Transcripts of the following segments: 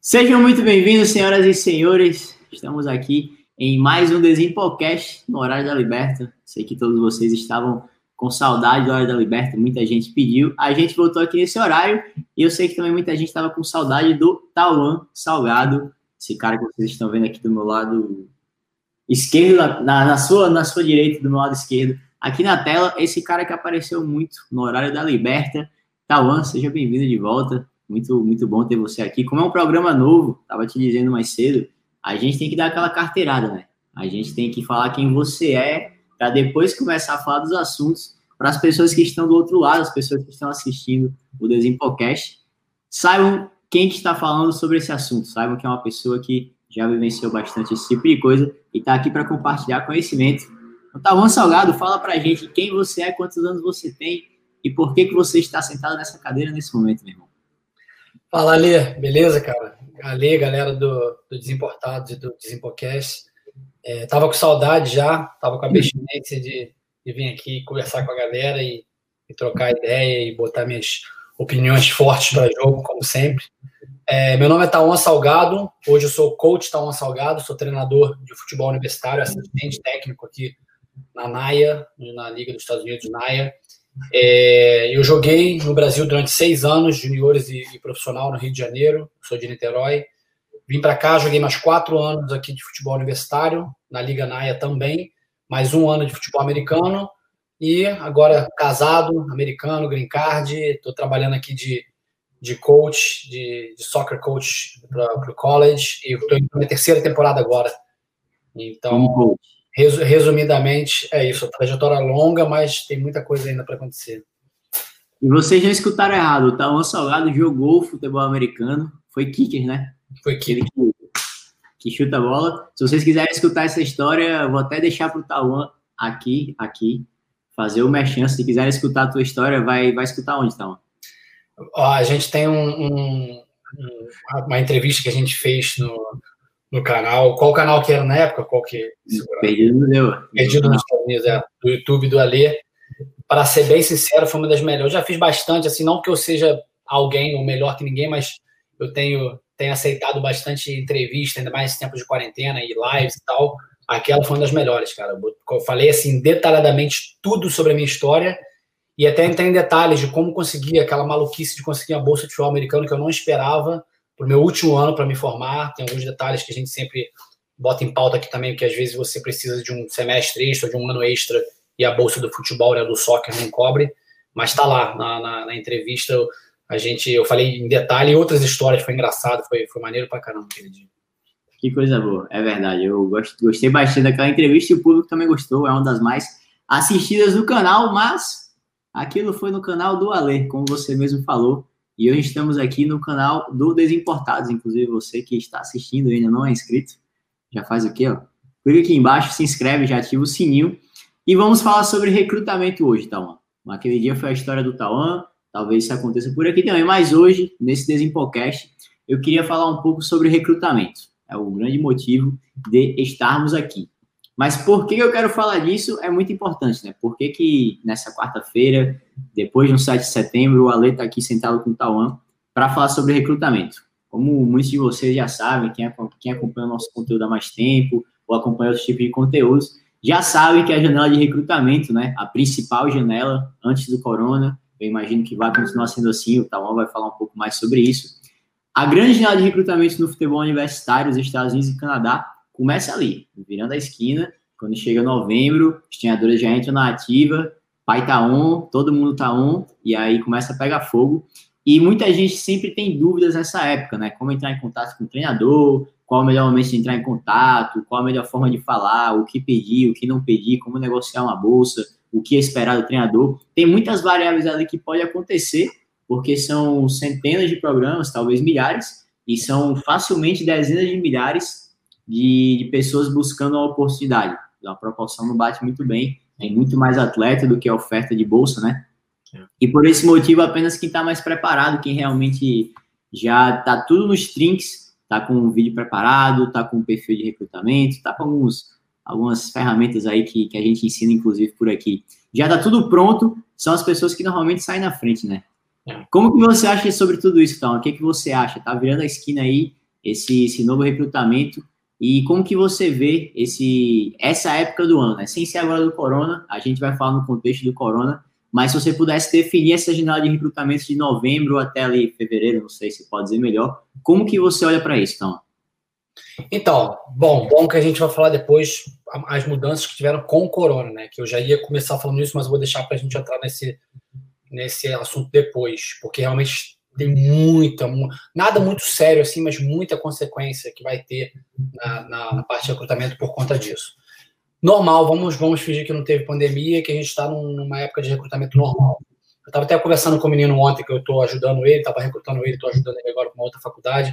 Sejam muito bem-vindos, senhoras e senhores. Estamos aqui em mais um Desimpocast no horário da Liberta. Sei que todos vocês estavam com saudade da hora da Liberta, muita gente pediu. A gente voltou aqui nesse horário e eu sei que também muita gente estava com saudade do Tauan Salgado, esse cara que vocês estão vendo aqui do meu lado esquerdo, na, na, sua, na sua direita, do meu lado esquerdo, aqui na tela, esse cara que apareceu muito no horário da Liberta. Tauan, seja bem-vindo de volta. Muito, muito bom ter você aqui. Como é um programa novo, estava te dizendo mais cedo, a gente tem que dar aquela carteirada, né? A gente tem que falar quem você é, para depois começar a falar dos assuntos para as pessoas que estão do outro lado, as pessoas que estão assistindo o Desimpocast, saibam quem que está falando sobre esse assunto, saibam que é uma pessoa que já vivenciou bastante esse tipo de coisa e está aqui para compartilhar conhecimento. Então, Tavan Salgado, fala para a gente quem você é, quantos anos você tem e por que, que você está sentado nessa cadeira nesse momento, meu irmão. Fala, Alê, beleza, cara? Alê, galera do, do Desimportados e do Desimpocast. É, tava com saudade já, tava com a abstinência de, de vir aqui conversar com a galera e, e trocar ideia e botar minhas opiniões fortes para jogo, como sempre. É, meu nome é Tauan Salgado, hoje eu sou coach Tauan Salgado, sou treinador de futebol universitário, assistente técnico aqui na NAIA, na Liga dos Estados Unidos, NAIA. É, eu joguei no Brasil durante seis anos, juniores e, e profissional no Rio de Janeiro, sou de Niterói. Vim para cá, joguei mais quatro anos aqui de futebol universitário, na Liga Naia também, mais um ano de futebol americano, e agora casado, americano, green card, estou trabalhando aqui de, de coach, de, de soccer coach para o college, e estou na minha terceira temporada agora. Então, resumidamente, é isso, a trajetória longa, mas tem muita coisa ainda para acontecer. E vocês já escutaram errado, o Tauan Salgado jogou futebol americano, foi kicker, né? Foi que, que chuta a bola. Se vocês quiserem escutar essa história, vou até deixar para o Tauan aqui, aqui, fazer uma chance. Se quiserem escutar a tua história, vai, vai escutar onde, Tauan? A gente tem um, um, uma entrevista que a gente fez no, no canal. Qual canal que era na época? Qual que? Perdido nos Estados Unidos, é. Do YouTube do Alê. Para ser bem sincero, foi uma das melhores. Eu já fiz bastante, assim, não que eu seja alguém ou melhor que ninguém, mas eu tenho tenho aceitado bastante entrevista, ainda mais nesse tempo de quarentena e lives e tal. Aquela foi uma das melhores, cara. Eu falei assim detalhadamente tudo sobre a minha história e até entrei em detalhes de como conseguir aquela maluquice de conseguir a bolsa de futebol americano que eu não esperava para o meu último ano para me formar. Tem alguns detalhes que a gente sempre bota em pauta aqui também, que às vezes você precisa de um semestre extra, de um ano extra e a bolsa do futebol, né, do soccer não cobre, mas está lá na, na, na entrevista. A gente, eu falei em detalhe outras histórias, foi engraçado, foi, foi maneiro pra caramba aquele dia. Que coisa boa, é verdade. Eu gostei bastante daquela entrevista e o público também gostou. É uma das mais assistidas do canal, mas aquilo foi no canal do Ale, como você mesmo falou. E hoje estamos aqui no canal do Desimportados. Inclusive, você que está assistindo e ainda não é inscrito, já faz o quê? Ó? Clica aqui embaixo, se inscreve, já ativa o sininho. E vamos falar sobre recrutamento hoje, Tauan. Aquele dia foi a história do Tauan, Talvez isso aconteça por aqui também, mas hoje, nesse Desimpocast, eu queria falar um pouco sobre recrutamento. É o grande motivo de estarmos aqui. Mas por que eu quero falar disso é muito importante, né? Por que, que nessa quarta-feira, depois do 7 de setembro, o Ale está aqui sentado com o Tauan para falar sobre recrutamento? Como muitos de vocês já sabem, quem, quem acompanha o nosso conteúdo há mais tempo ou acompanha outros tipos de conteúdos, já sabem que a janela de recrutamento, né? A principal janela antes do corona, eu imagino que vai continuar sendo assim, o Tauan vai falar um pouco mais sobre isso. A grande janela de recrutamento no futebol universitário dos Estados Unidos e Canadá começa ali, virando a esquina, quando chega novembro, os treinadores já entram na ativa, pai tá on, todo mundo tá on, e aí começa a pegar fogo. E muita gente sempre tem dúvidas nessa época, né? Como entrar em contato com o treinador, qual o melhor momento de entrar em contato, qual a melhor forma de falar, o que pedir, o que não pedir, como negociar uma bolsa o que esperar do treinador. Tem muitas variáveis ali que pode acontecer, porque são centenas de programas, talvez milhares, e são facilmente dezenas de milhares de, de pessoas buscando a oportunidade. A proporção não bate muito bem, tem muito mais atleta do que a oferta de bolsa, né? É. E por esse motivo, apenas quem está mais preparado, quem realmente já está tudo nos trinks, está com o vídeo preparado, está com o perfil de recrutamento, está com alguns algumas ferramentas aí que, que a gente ensina, inclusive, por aqui. Já está tudo pronto, são as pessoas que normalmente saem na frente, né? É. Como que você acha sobre tudo isso, então? O que, que você acha? Tá virando a esquina aí esse, esse novo recrutamento e como que você vê esse, essa época do ano, né? Sem ser agora do Corona, a gente vai falar no contexto do Corona, mas se você pudesse definir essa janela de recrutamento de novembro até ali fevereiro, não sei se pode dizer melhor, como que você olha para isso, então? Então, bom, bom que a gente vai falar depois as mudanças que tiveram com o corona, né? Que eu já ia começar falando isso, mas vou deixar para a gente entrar nesse, nesse assunto depois, porque realmente tem muita, nada muito sério assim, mas muita consequência que vai ter na, na, na parte de recrutamento por conta disso. Normal, vamos, vamos fingir que não teve pandemia, que a gente está numa época de recrutamento normal. Eu estava até conversando com o menino ontem, que eu estou ajudando ele, estava recrutando ele, estou ajudando ele agora com uma outra faculdade.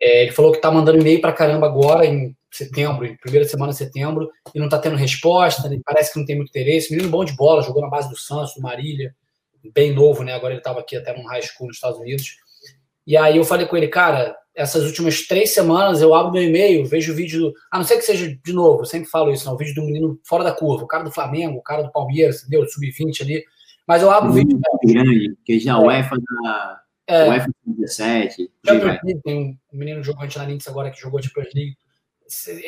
É, ele falou que está mandando e-mail para caramba agora, em setembro, em primeira semana de setembro, e não está tendo resposta, parece que não tem muito interesse. Menino bom de bola, jogou na base do Santos, do Marília, bem novo, né? Agora ele estava aqui até num high school nos Estados Unidos. E aí eu falei com ele, cara, essas últimas três semanas eu abro meu e-mail, vejo o vídeo, do, a não ser que seja de novo, eu sempre falo isso, não, o vídeo do menino fora da curva, o cara do Flamengo, o cara do Palmeiras, entendeu? Sub-20 ali. Mas eu abro o vídeo. Grande, que já é. UEFA da é, UEFA 17. Tem um menino jogante na Lynx agora que jogou Champions League.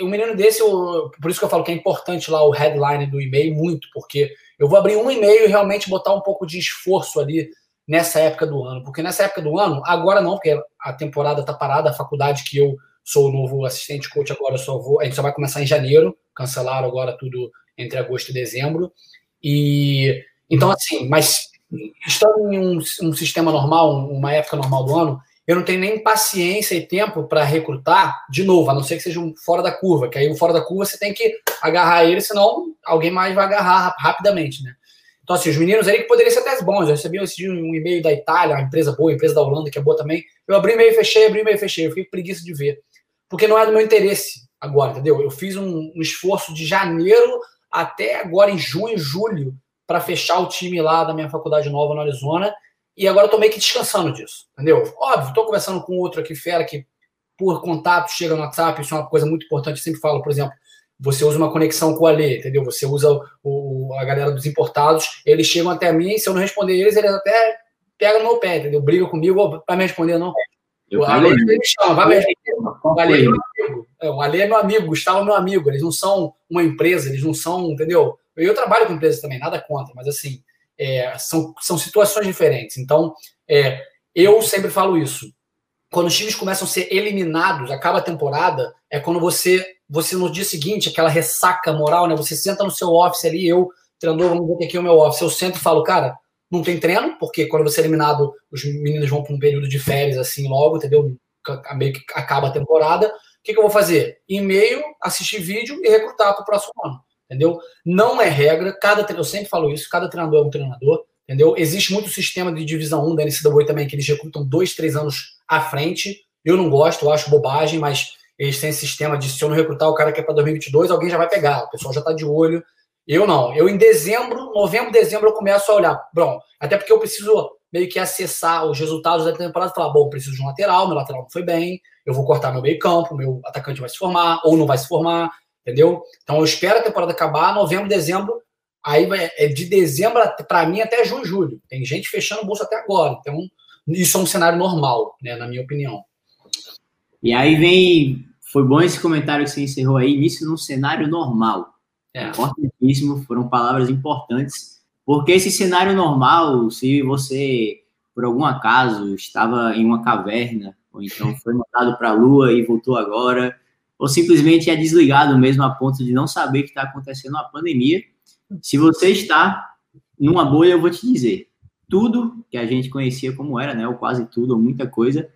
O menino desse, eu, por isso que eu falo que é importante lá o headline do e-mail, muito, porque eu vou abrir um e-mail e realmente botar um pouco de esforço ali nessa época do ano. Porque nessa época do ano, agora não, porque a temporada tá parada, a faculdade que eu sou o novo assistente coach agora, eu só vou. A gente só vai começar em janeiro, cancelaram agora tudo entre agosto e dezembro. E então, assim, mas estando em um, um sistema normal, uma época normal do ano, eu não tenho nem paciência e tempo para recrutar de novo, a não ser que seja um fora da curva, que aí o fora da curva você tem que agarrar ele, senão alguém mais vai agarrar rapidamente, né? Então, assim, os meninos aí que poderiam ser até bons. Eu recebi um e-mail da Itália, uma empresa boa, uma empresa da Holanda, que é boa também. Eu abri e-mail, fechei, abri e-mail, fechei. Eu fiquei com preguiça de ver. Porque não é do meu interesse agora, entendeu? Eu fiz um, um esforço de janeiro até agora, em junho, julho, para fechar o time lá da minha faculdade nova no Arizona. E agora eu tô meio que descansando disso, entendeu? Óbvio, tô conversando com outro aqui, fera, que por contato chega no WhatsApp, isso é uma coisa muito importante. Eu sempre falo, por exemplo, você usa uma conexão com o Ale, entendeu? Você usa o, a galera dos importados, eles chegam até mim, se eu não responder eles, eles até pegam no meu pé, entendeu? Briga comigo, vai me responder, não. Eu o Ale me chama, vai me responder. O Ale é meu amigo. É, o Ale é meu amigo, o Gustavo é meu amigo. Eles não são uma empresa, eles não são, entendeu? Eu trabalho com empresas também, nada contra, mas assim, é, são, são situações diferentes. Então, é, eu sempre falo isso. Quando os times começam a ser eliminados, acaba a temporada, é quando você, você no dia seguinte, aquela ressaca moral, né? Você senta no seu office ali, eu, treinador, vamos ver aqui é o meu office. Eu sento e falo, cara, não tem treino, porque quando você é eliminado, os meninos vão para um período de férias assim logo, entendeu? Meio que acaba a temporada. O que, que eu vou fazer? E-mail, assistir vídeo e recrutar para o próximo ano entendeu? Não é regra, cada eu sempre falo isso, cada treinador é um treinador, entendeu? Existe muito sistema de divisão 1 da NCAA também, que eles recrutam dois, três anos à frente. Eu não gosto, eu acho bobagem, mas eles têm esse sistema de se eu não recrutar o cara que é para 2022, alguém já vai pegar, o pessoal já está de olho. Eu não. Eu em dezembro, novembro, dezembro, eu começo a olhar. Bom, até porque eu preciso meio que acessar os resultados da temporada e falar, bom, preciso de um lateral, meu lateral não foi bem, eu vou cortar meu meio campo, meu atacante vai se formar ou não vai se formar, entendeu? Então eu espero a temporada acabar, novembro, dezembro, aí vai, é de dezembro para mim até junho, julho. Tem gente fechando o bolso até agora. Então isso é um cenário normal, né, na minha opinião. E aí vem, foi bom esse comentário que você encerrou aí, isso num cenário normal. É. Importantíssimo, foram palavras importantes, porque esse cenário normal, se você por algum acaso estava em uma caverna, ou então foi mandado para a lua e voltou agora, ou simplesmente é desligado mesmo a ponto de não saber que está acontecendo uma pandemia. Se você está numa bolha, eu vou te dizer, tudo que a gente conhecia como era, né, ou quase tudo, ou muita coisa,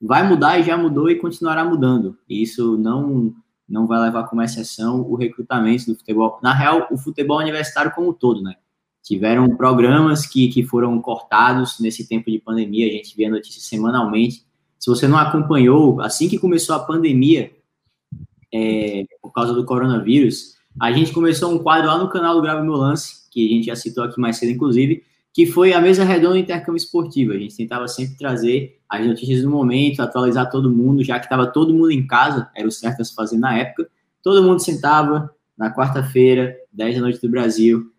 vai mudar e já mudou e continuará mudando. E isso não não vai levar como exceção o recrutamento do futebol. Na real, o futebol universitário como um todo, né? Tiveram programas que, que foram cortados nesse tempo de pandemia, a gente via notícias semanalmente. Se você não acompanhou, assim que começou a pandemia, é, por causa do coronavírus, a gente começou um quadro lá no canal do Grave Meu Lance, que a gente já citou aqui mais cedo, inclusive, que foi a mesa redonda intercâmbio esportivo. A gente tentava sempre trazer as notícias do momento, atualizar todo mundo, já que estava todo mundo em casa, era o certo a se fazer na época. Todo mundo sentava, na quarta-feira, 10 da noite do Brasil,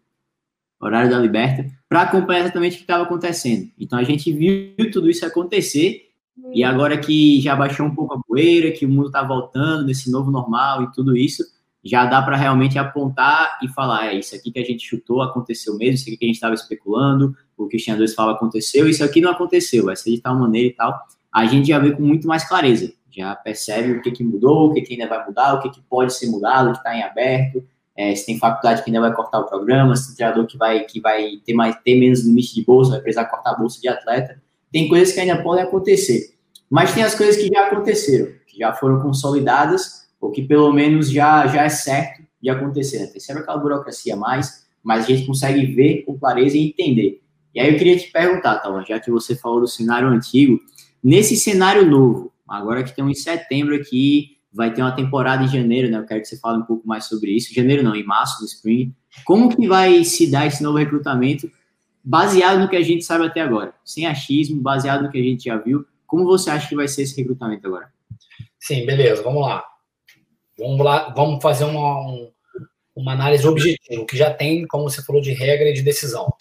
horário da Liberta, para acompanhar exatamente o que estava acontecendo. Então a gente viu tudo isso acontecer e agora que já baixou um pouco a poeira, que o mundo está voltando nesse novo normal e tudo isso, já dá para realmente apontar e falar, é isso aqui que a gente chutou aconteceu mesmo, isso aqui que a gente estava especulando, o que Cristiano 2 fala aconteceu, isso aqui não aconteceu, ser de tal maneira e tal. A gente já vê com muito mais clareza, já percebe o que, que mudou, o que, que ainda vai mudar, o que, que pode ser mudado, o que está em aberto, é, se tem faculdade que ainda vai cortar o programa, se tem treinador que vai, que vai ter, mais, ter menos limite de bolsa, vai precisar cortar a bolsa de atleta. Tem coisas que ainda podem acontecer. Mas tem as coisas que já aconteceram, que já foram consolidadas, ou que pelo menos já, já é certo de acontecer. Né? Tem sempre aquela burocracia a mais, mas a gente consegue ver com clareza e entender. E aí eu queria te perguntar, Tava, já que você falou do cenário antigo, nesse cenário novo, agora que estamos em setembro aqui, vai ter uma temporada em janeiro, né? Eu quero que você fale um pouco mais sobre isso. Janeiro não, em março, no spring. Como que vai se dar esse novo recrutamento baseado no que a gente sabe até agora? Sem achismo, baseado no que a gente já viu. Como você acha que vai ser esse recrutamento agora? Sim, beleza, vamos lá. Vamos lá, vamos fazer uma, um, uma análise objetiva, que já tem, como você falou, de regra e de decisão.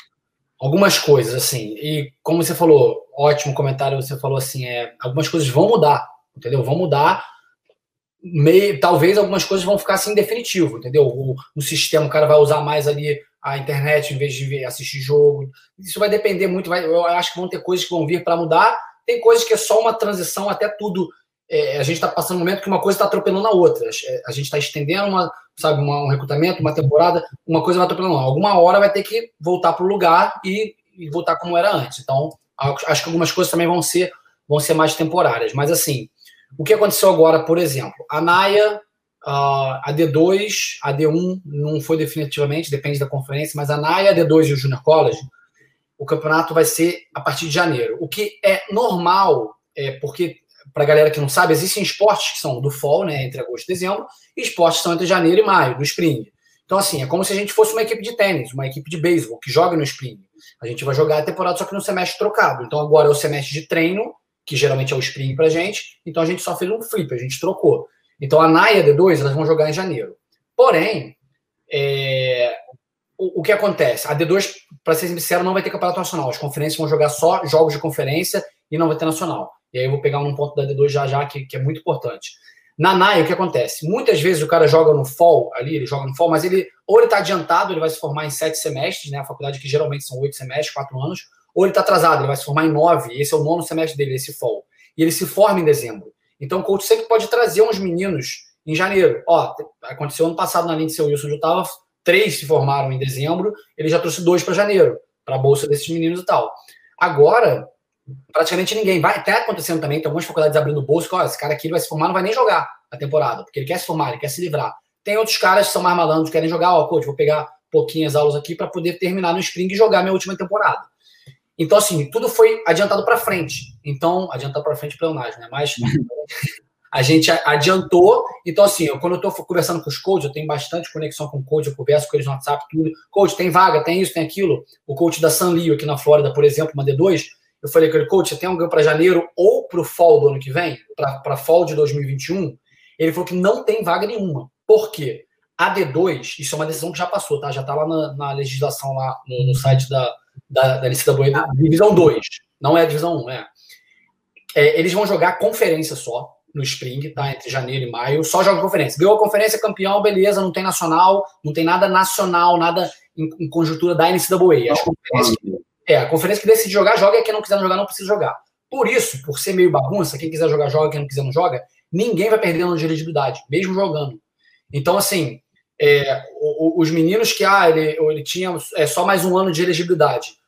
Algumas coisas, assim, e como você falou, ótimo comentário, você falou assim, é, algumas coisas vão mudar, entendeu? Vão mudar, meio, talvez algumas coisas vão ficar assim definitivo, entendeu? O, o sistema, o cara vai usar mais ali a internet em vez de ver, assistir jogo. Isso vai depender muito, vai, eu acho que vão ter coisas que vão vir para mudar, tem coisas que é só uma transição até tudo. É, a gente está passando um momento que uma coisa está atropelando a outra. É, a gente está estendendo uma, sabe, uma, um recrutamento, uma temporada, uma coisa vai atropelando. Alguma hora vai ter que voltar para o lugar e, e, voltar como era antes. Então, acho que algumas coisas também vão ser, vão ser mais temporárias. Mas assim, o que aconteceu agora, por exemplo, a Naia, a D2, a D1 não foi definitivamente, depende da conferência, mas a Naia, a D2 e o Junior College o campeonato vai ser a partir de janeiro. O que é normal, é porque, para a galera que não sabe, existem esportes que são do fall, né, entre agosto e dezembro, e esportes que são entre janeiro e maio, do spring. Então, assim, é como se a gente fosse uma equipe de tênis, uma equipe de beisebol, que joga no spring. A gente vai jogar a temporada só que no semestre trocado. Então, agora é o semestre de treino, que geralmente é o spring pra gente, então a gente só fez um flip, a gente trocou. Então, a NAIA D2, elas vão jogar em janeiro. Porém, é, o, o, que acontece? A D2, para ser sincero, não vai ter campeonato nacional. As conferências vão jogar só jogos de conferência e não vai ter nacional. E aí eu vou pegar um ponto da D2 já já, que, que é muito importante. Na NAI, o que acontece? Muitas vezes o cara joga no fall ali, ele joga no fall, mas ele ou ele está adiantado, ele vai se formar em sete semestres, né? A faculdade que geralmente são oito semestres, quatro anos, ou ele está atrasado, ele vai se formar em nove, esse é o nono semestre dele, esse fall. E ele se forma em dezembro. Então o coach sempre pode trazer uns meninos em janeiro. Ó, aconteceu ano passado na linha de seu Wilson, eu estava três se formaram em dezembro, ele já trouxe dois para janeiro, para a bolsa desses meninos e tal. Agora, praticamente ninguém. Vai até acontecendo também, tem algumas faculdades abrindo bolsa, que, ó, esse cara aqui vai se formar, não vai nem jogar a temporada, porque ele quer se formar, ele quer se livrar. Tem outros caras que são mais malandros, querem jogar, ó, coach, vou pegar pouquinhas aulas aqui para poder terminar no Spring e jogar minha última temporada. Então, assim, tudo foi adiantado para frente. Então, adiantado para frente pleonagem, né? Mas a gente adiantou. Então, assim, eu, quando eu estou conversando com os coaches, eu tenho bastante conexão com o coach, eu converso com eles no WhatsApp, tudo. Coach, tem vaga, tem isso, tem aquilo. O coach da Sanlio aqui na Flórida, por exemplo, uma D2, eu falei com ele, coach, você tem alguém para janeiro ou para o fall do ano que vem, para fall de 2021? Ele falou que não tem vaga nenhuma. Por quê? A D2, isso é uma decisão que já passou, tá? Já está lá na, na, legislação, lá no, no site da, da, da NCAA, da divisão 2. Não é a divisão 1, é. é. Eles vão jogar conferência só no Spring, tá? Entre janeiro e maio, só joga conferência. Ganhou a conferência, campeão, beleza, não tem nacional, não tem nada nacional, nada em, em conjuntura da NCAA. As conferências, é, a conferência que decide jogar, joga, e quem não quiser jogar, não precisa jogar. Por isso, por ser meio bagunça, quem quiser jogar, joga, quem não quiser, não joga, ninguém vai perder ano de elegibilidade, mesmo jogando. Então, assim, é, os meninos que, ah, ele, ele tinha é, só mais um ano de elegibilidade,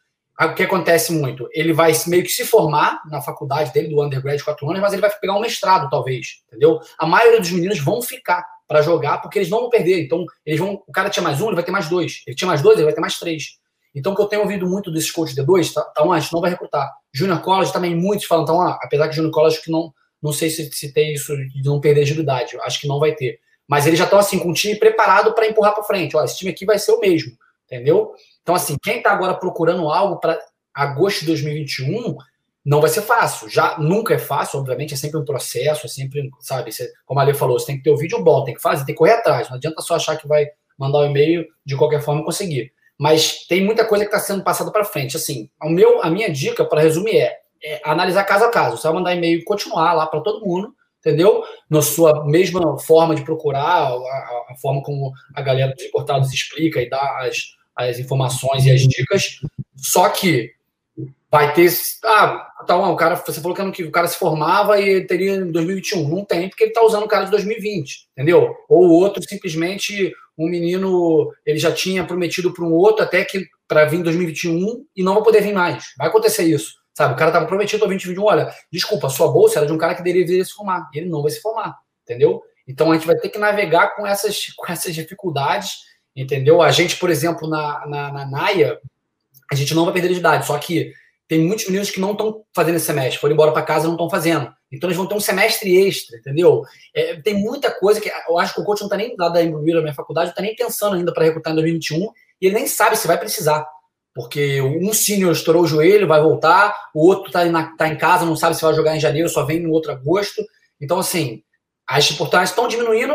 o que acontece muito? Ele vai meio que se formar na faculdade dele, do undergrad, quatro anos, mas ele vai pegar um mestrado, talvez, entendeu? A maioria dos meninos vão ficar para jogar porque eles não vão perder. Então, eles vão. O cara tinha mais um, ele vai ter mais dois. Ele tinha mais dois, ele vai ter mais três. Então, o que eu tenho ouvido muito desses coaches D2, tá, tá antes, não vai recrutar. Junior College também, muitos falam, então, ah, apesar que Junior College que não, não sei se, se tem isso de não perder agilidade, acho que não vai ter. Mas eles já estão assim, com o time preparado para empurrar para frente. Ó, esse time aqui vai ser o mesmo, entendeu? Então, assim, quem está agora procurando algo para agosto de 2021, não vai ser fácil. Já nunca é fácil, obviamente, é sempre um processo, é sempre, sabe, você, como a Lê falou, você tem que ter o vídeo bom, tem que fazer, tem que correr atrás. Não adianta só achar que vai, mandar o um e-mail, de qualquer forma conseguir. Mas tem muita coisa que está sendo passada para frente. Assim, o meu, a minha dica, para resumir, é, é, analisar caso a caso. Você vai mandar e-mail e continuar lá para todo mundo, entendeu? Na sua mesma forma de procurar, a, a forma como a galera dos portados explica e dá as, as informações e as dicas. Só que vai ter. Ah, tá, o cara, você falou que o cara se formava e ele teria em 2021. Não tem, porque ele está usando o cara de 2020, entendeu? Ou o outro simplesmente um menino ele já tinha prometido para um outro até que para vir em 2021 e não vai poder vir mais. Vai acontecer isso. Sabe, o cara estava prometido para 2021, olha, desculpa, sua bolsa era de um cara que deveria se formar. E ele não vai se formar, entendeu? Então a gente vai ter que navegar com essas, com essas dificuldades, entendeu? A gente, por exemplo, na, na, na NAIA, a gente não vai perder de idade, só que tem muitos meninos que não estão fazendo esse semestre, foram embora para casa e não estão fazendo. Então eles vão ter um semestre extra, entendeu? É, tem muita coisa que eu acho que o coach não está nem lá da Embrulho, da minha faculdade, não está nem pensando ainda para recrutar em 2021 e ele nem sabe se vai precisar. Porque um senior estourou o joelho, vai voltar, o outro está tá em casa, não sabe se vai jogar em janeiro, só vem no outro agosto. Então, assim, as oportunidades estão diminuindo,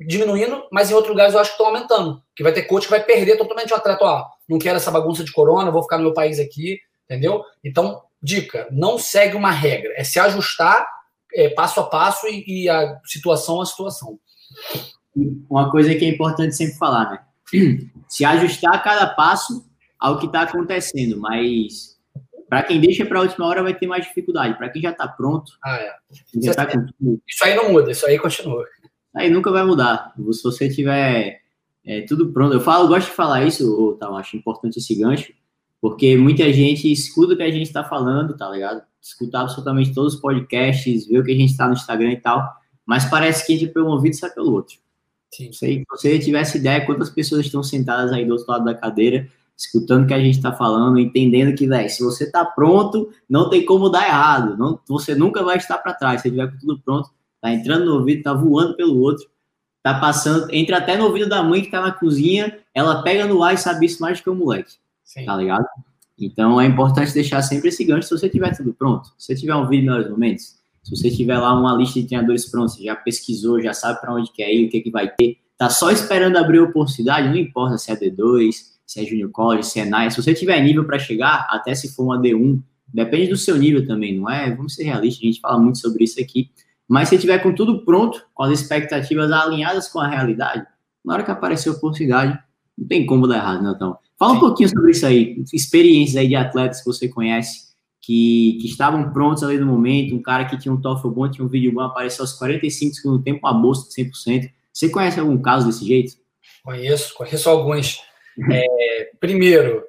diminuindo, mas em outros lugares eu acho que estão aumentando. Que vai ter coach que vai perder totalmente o atleta. Ó, não quero essa bagunça de corona, vou ficar no meu país aqui, entendeu? Então, dica, não segue uma regra, é se ajustar é, passo a passo e, e, a situação a situação. Uma coisa que é importante sempre falar, né? Se ajustar a cada passo ao que está acontecendo, mas para quem deixa para a última hora vai ter mais dificuldade. Para quem já está pronto, ah, é. já tá com... isso aí não muda, isso aí continua. Aí nunca vai mudar. Se você tiver é, tudo pronto, eu falo, eu gosto de falar isso, tá, acho importante esse gancho, porque muita gente escuta o que a gente está falando, tá ligado? Escuta absolutamente todos os podcasts, vê o que a gente está no Instagram e tal, mas parece que a gente é promovido sai pelo outro. Sim. Se você tivesse ideia quantas pessoas estão sentadas aí do outro lado da cadeira, escutando o que a gente está falando, entendendo que, velho, se você está pronto, não tem como dar errado. Não, você nunca vai estar para trás. Se tiver com tudo pronto, tá entrando no ouvido, tá voando pelo outro, tá passando, entra até no ouvido da mãe que tá na cozinha, ela pega no ar e sabe isso mais do que o moleque. Sim. Tá ligado? Então é importante deixar sempre esse gancho se você tiver tudo pronto. Se você tiver um vídeo melhores momentos, se você tiver lá uma lista de treinadores prontos, já pesquisou, já sabe para onde quer ir, o que, que vai ter, tá só esperando abrir a oportunidade, não importa se é D2, se é Junior College, se é NAI, se você tiver nível para chegar, até se for uma D1, depende do seu nível também, não é? Vamos ser realistas, a gente fala muito sobre isso aqui. Mas se tiver com tudo pronto, com as expectativas alinhadas com a realidade, na hora que aparecer a oportunidade, não tem como dar errado, né, então. Fala Sim. um pouquinho sobre isso aí, experiências aí de atletas que você conhece, que, que estavam prontos ali no momento, um cara que tinha um TOEFL bom, tinha um vídeo bom, apareceu aos 45 segundos do tempo, uma bolsa de 100%. Você conhece algum caso desse jeito? Conheço, conheço alguns. É, primeiro,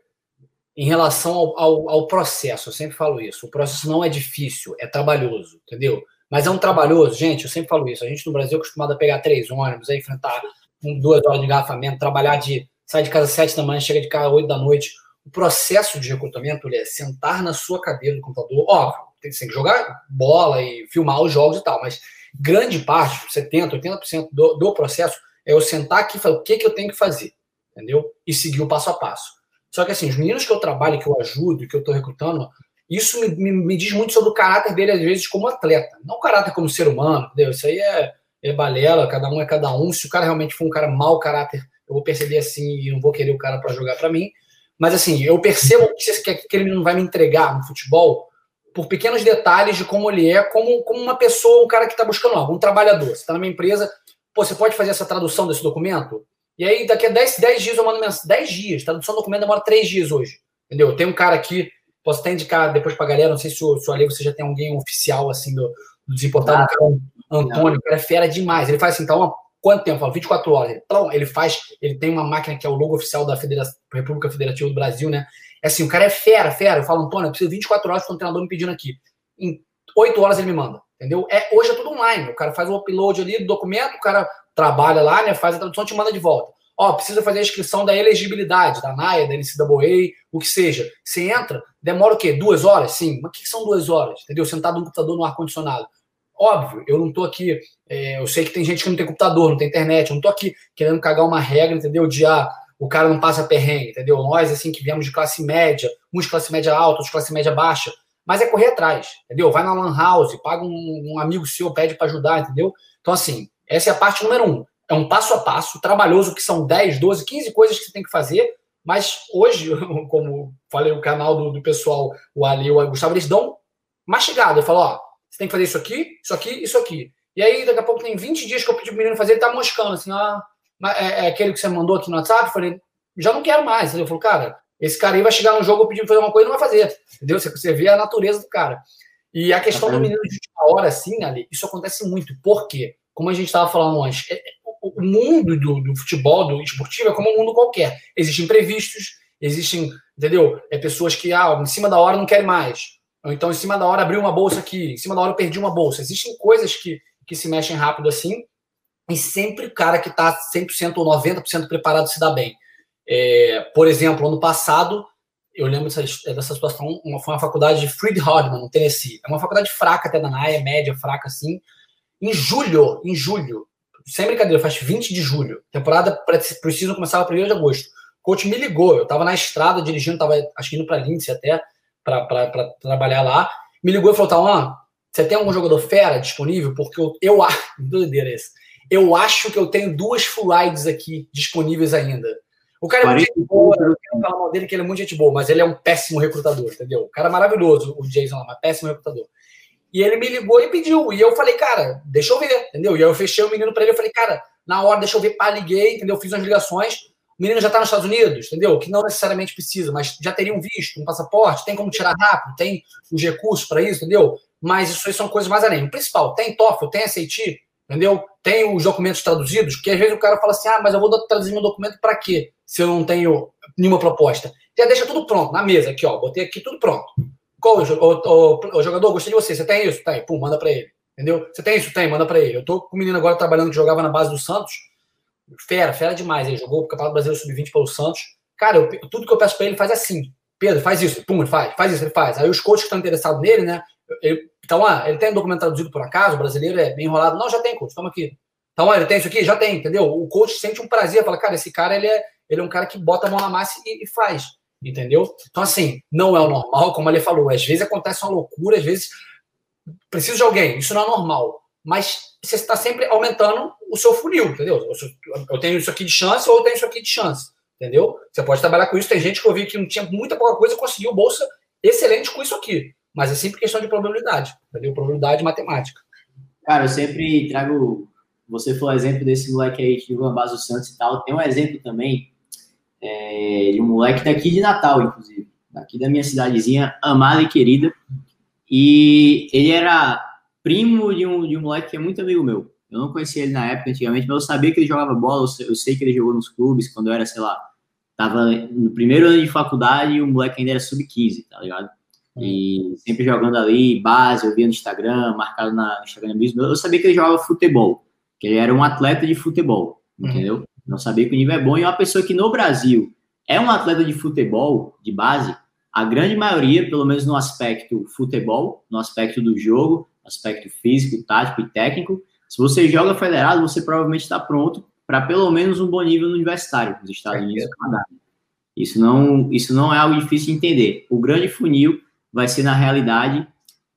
em relação ao, ao, ao, processo, eu sempre falo isso. O processo não é difícil, é trabalhoso, entendeu? Mas é um trabalhoso, gente, eu sempre falo isso. A gente no Brasil é acostumado a pegar três ônibus, a enfrentar duas horas de engarrafamento, trabalhar de sai de casa às sete da manhã, chega de casa às oito da noite. O processo de recrutamento é sentar na sua cadeira no computador. Óbvio, tem que jogar bola e filmar os jogos e tal, mas grande parte, 70%, 80% do, do processo é eu sentar aqui e falar o que, que eu tenho que fazer entendeu? E seguir o passo a passo. Só que assim, os meninos que eu trabalho, que eu ajudo, que eu estou recrutando, isso me, me, me, diz muito sobre o caráter dele, às vezes, como atleta. Não o caráter como ser humano, entendeu? Isso aí é, é balela, cada um é cada um. Se o cara realmente for um cara mau caráter, eu vou perceber assim e não vou querer o cara para jogar para mim. Mas assim, eu percebo que, ele não vai me entregar no futebol por pequenos detalhes de como ele é, como, como uma pessoa, um cara que está buscando algo, um trabalhador. Você está na minha empresa, pô, você pode fazer essa tradução desse documento? E aí, daqui a 10, 10 dias eu mando mensagem. 10 dias, tradução do documento demora 3 dias hoje. Entendeu? Tem um cara aqui, posso até indicar depois pra galera, não sei se o, se o Ale, você já tem alguém oficial, assim, do, do desimportado, ah, cara, Antônio, que é fera demais. Ele faz assim, então, quanto tempo? Fala, 24 horas. Então, ele faz, ele tem uma máquina que é o logo oficial da Federa República Federativa do Brasil, né? É assim, o cara é fera, fera. Eu falo, Antônio, eu preciso de 24 horas para um treinador me pedindo aqui. Em 8 horas ele me manda, entendeu? É, hoje é tudo online. O cara faz o upload ali do documento, o cara trabalha lá, né? Faz a tradução te manda de volta. Ó, precisa fazer a inscrição da elegibilidade, da NAIA, da NCAA, o que seja. Você entra, demora o quê? Duas horas? Sim. Mas o que são duas horas? Entendeu? Sentado no computador no ar-condicionado. Óbvio, eu não tô aqui. É, eu sei que tem gente que não tem computador, não tem internet. Eu não tô aqui querendo cagar uma regra, entendeu? De ah, o cara não passa perrengue, entendeu? Nós, assim, que viemos de classe média, uns de classe média alta, outros de classe média baixa. Mas é correr atrás, entendeu? Vai na Lan House, paga um, um amigo seu, pede para ajudar, entendeu? Então, assim, essa é a parte número um é um passo a passo, trabalhoso, que são 10, 12, 15 coisas que você tem que fazer, mas hoje, como falei no canal do, do pessoal, o Ali e o Gustavo, eles dão mastigado. Eu falo, ó, você tem que fazer isso aqui, isso aqui, isso aqui. E aí, daqui a pouco, tem 20 dias que eu pedi pro menino fazer, ele tá moscando, assim, ó, é, é aquele que você mandou aqui no WhatsApp, eu falei, já não quero mais. Ele falou, cara, esse cara aí vai chegar no jogo, eu pedi pra fazer uma coisa e não vai fazer. Entendeu? Você, você vê a natureza do cara. E a questão do menino de última hora, assim, ali, isso acontece muito. Por quê? Como a gente estava falando antes, é, é, o mundo do, do, futebol, do esportivo, é como um mundo qualquer. Existem imprevistos, existem, entendeu? É pessoas que, ah, em cima da hora não querem mais. Ou então, em cima da hora abriu uma bolsa aqui, em cima da hora eu perdi uma bolsa. Existem coisas que, que se mexem rápido assim, e sempre o cara que está 100% ou 90% preparado se dá bem. É, por exemplo, ano passado, eu lembro dessa, dessa situação, uma, foi uma faculdade de Freed Hardman, no Tennessee. É uma faculdade fraca até da NAE, média, fraca assim. Em julho, em julho, sem brincadeira, faz 20 de julho, temporada precisa começar a 1 de agosto. O coach me ligou, eu estava na estrada dirigindo, estava acho que indo para Lindsay até, para trabalhar lá. Me ligou e falou: Tauan, você tem algum jogador fera disponível? Porque eu, eu acho, doideira esse, eu acho que eu tenho duas full rides aqui disponíveis ainda. O cara é muito gente boa, eu quero falar mal dele que ele é muito gente boa, mas ele é um péssimo recrutador, entendeu? O cara é maravilhoso, o Jason lá, mas péssimo recrutador. E ele me ligou e pediu. E eu falei, cara, deixa eu ver, entendeu? E aí eu fechei o menino para ele, eu falei, cara, na hora, deixa eu ver, pá, liguei, entendeu? Fiz umas ligações. O menino já tá nos Estados Unidos, entendeu? Que não necessariamente precisa, mas já teria um visto, um passaporte, tem como tirar rápido, tem os recursos para isso, entendeu? Mas isso aí são coisas mais além. O principal, tem TOEFL, tem SAT, entendeu? Tem os documentos traduzidos, porque às vezes o cara fala assim, ah, mas eu vou traduzir meu documento para quê? Se eu não tenho nenhuma proposta. Já deixa tudo pronto, na mesa, aqui, ó, botei aqui tudo pronto. Qual o, jogador? Gostei de você, você tem isso? Tem, pum, manda para ele. Entendeu? Você tem isso? Tem, manda para ele. Eu tô com um menino agora trabalhando que jogava na base do Santos, fera, fera demais. Ele jogou o Campeonato Brasileiro Sub-20 pelo Santos. Cara, eu, tudo que eu peço para ele faz assim. Pedro, faz isso. Pum, ele faz. Faz isso, ele faz. Aí os coaches que estão interessados nele, né? Ele, então, ah, ele tem um documento traduzido por acaso, o brasileiro é bem enrolado. Não, já tem, coach, toma aqui. Então, olha, ele tem isso aqui? Já tem, entendeu? O coach sente um prazer, fala, cara, esse cara, ele é, ele é um cara que bota a mão na massa e, e faz, entendeu? Então, assim, não é o normal, como ele falou, às vezes acontece uma loucura, às vezes preciso de alguém, isso não é normal mas você está sempre aumentando o seu funil, entendeu? Eu tenho isso aqui de chance ou eu tenho isso aqui de chance, entendeu? Você pode trabalhar com isso. Tem gente que eu vi que não tinha muita pouca coisa conseguiu bolsa excelente com isso aqui. Mas é sempre questão de probabilidade, entendeu? Probabilidade matemática. Cara, eu sempre trago. Você foi o exemplo desse moleque aí de Ivan Basso Santos e tal. Tem um exemplo também é, de um moleque daqui de Natal, inclusive, daqui da minha cidadezinha, amada e querida. E ele era primo de um, de um moleque que é muito amigo meu. Eu não conhecia ele na época, antigamente, mas eu sabia que ele jogava bola, eu sei, eu sei que ele jogou nos clubes, quando eu era, sei lá, tava no primeiro ano de faculdade e o moleque ainda era sub-15, tá ligado? E sempre jogando ali, base, eu via no Instagram, marcado na, no Instagram mesmo. Eu sabia que ele jogava futebol, que ele era um atleta de futebol, uhum. entendeu? Uhum. Não sabia que o nível é bom. E uma pessoa que no Brasil é um atleta de futebol, de base, a grande maioria, pelo menos no aspecto futebol, no aspecto do jogo, aspecto físico, tático e técnico. Se você joga federado, você provavelmente está pronto para pelo menos um bom nível no universitário, nos Estados Unidos e Canadá. Isso não, isso não é algo difícil de entender. O grande funil vai ser, na realidade,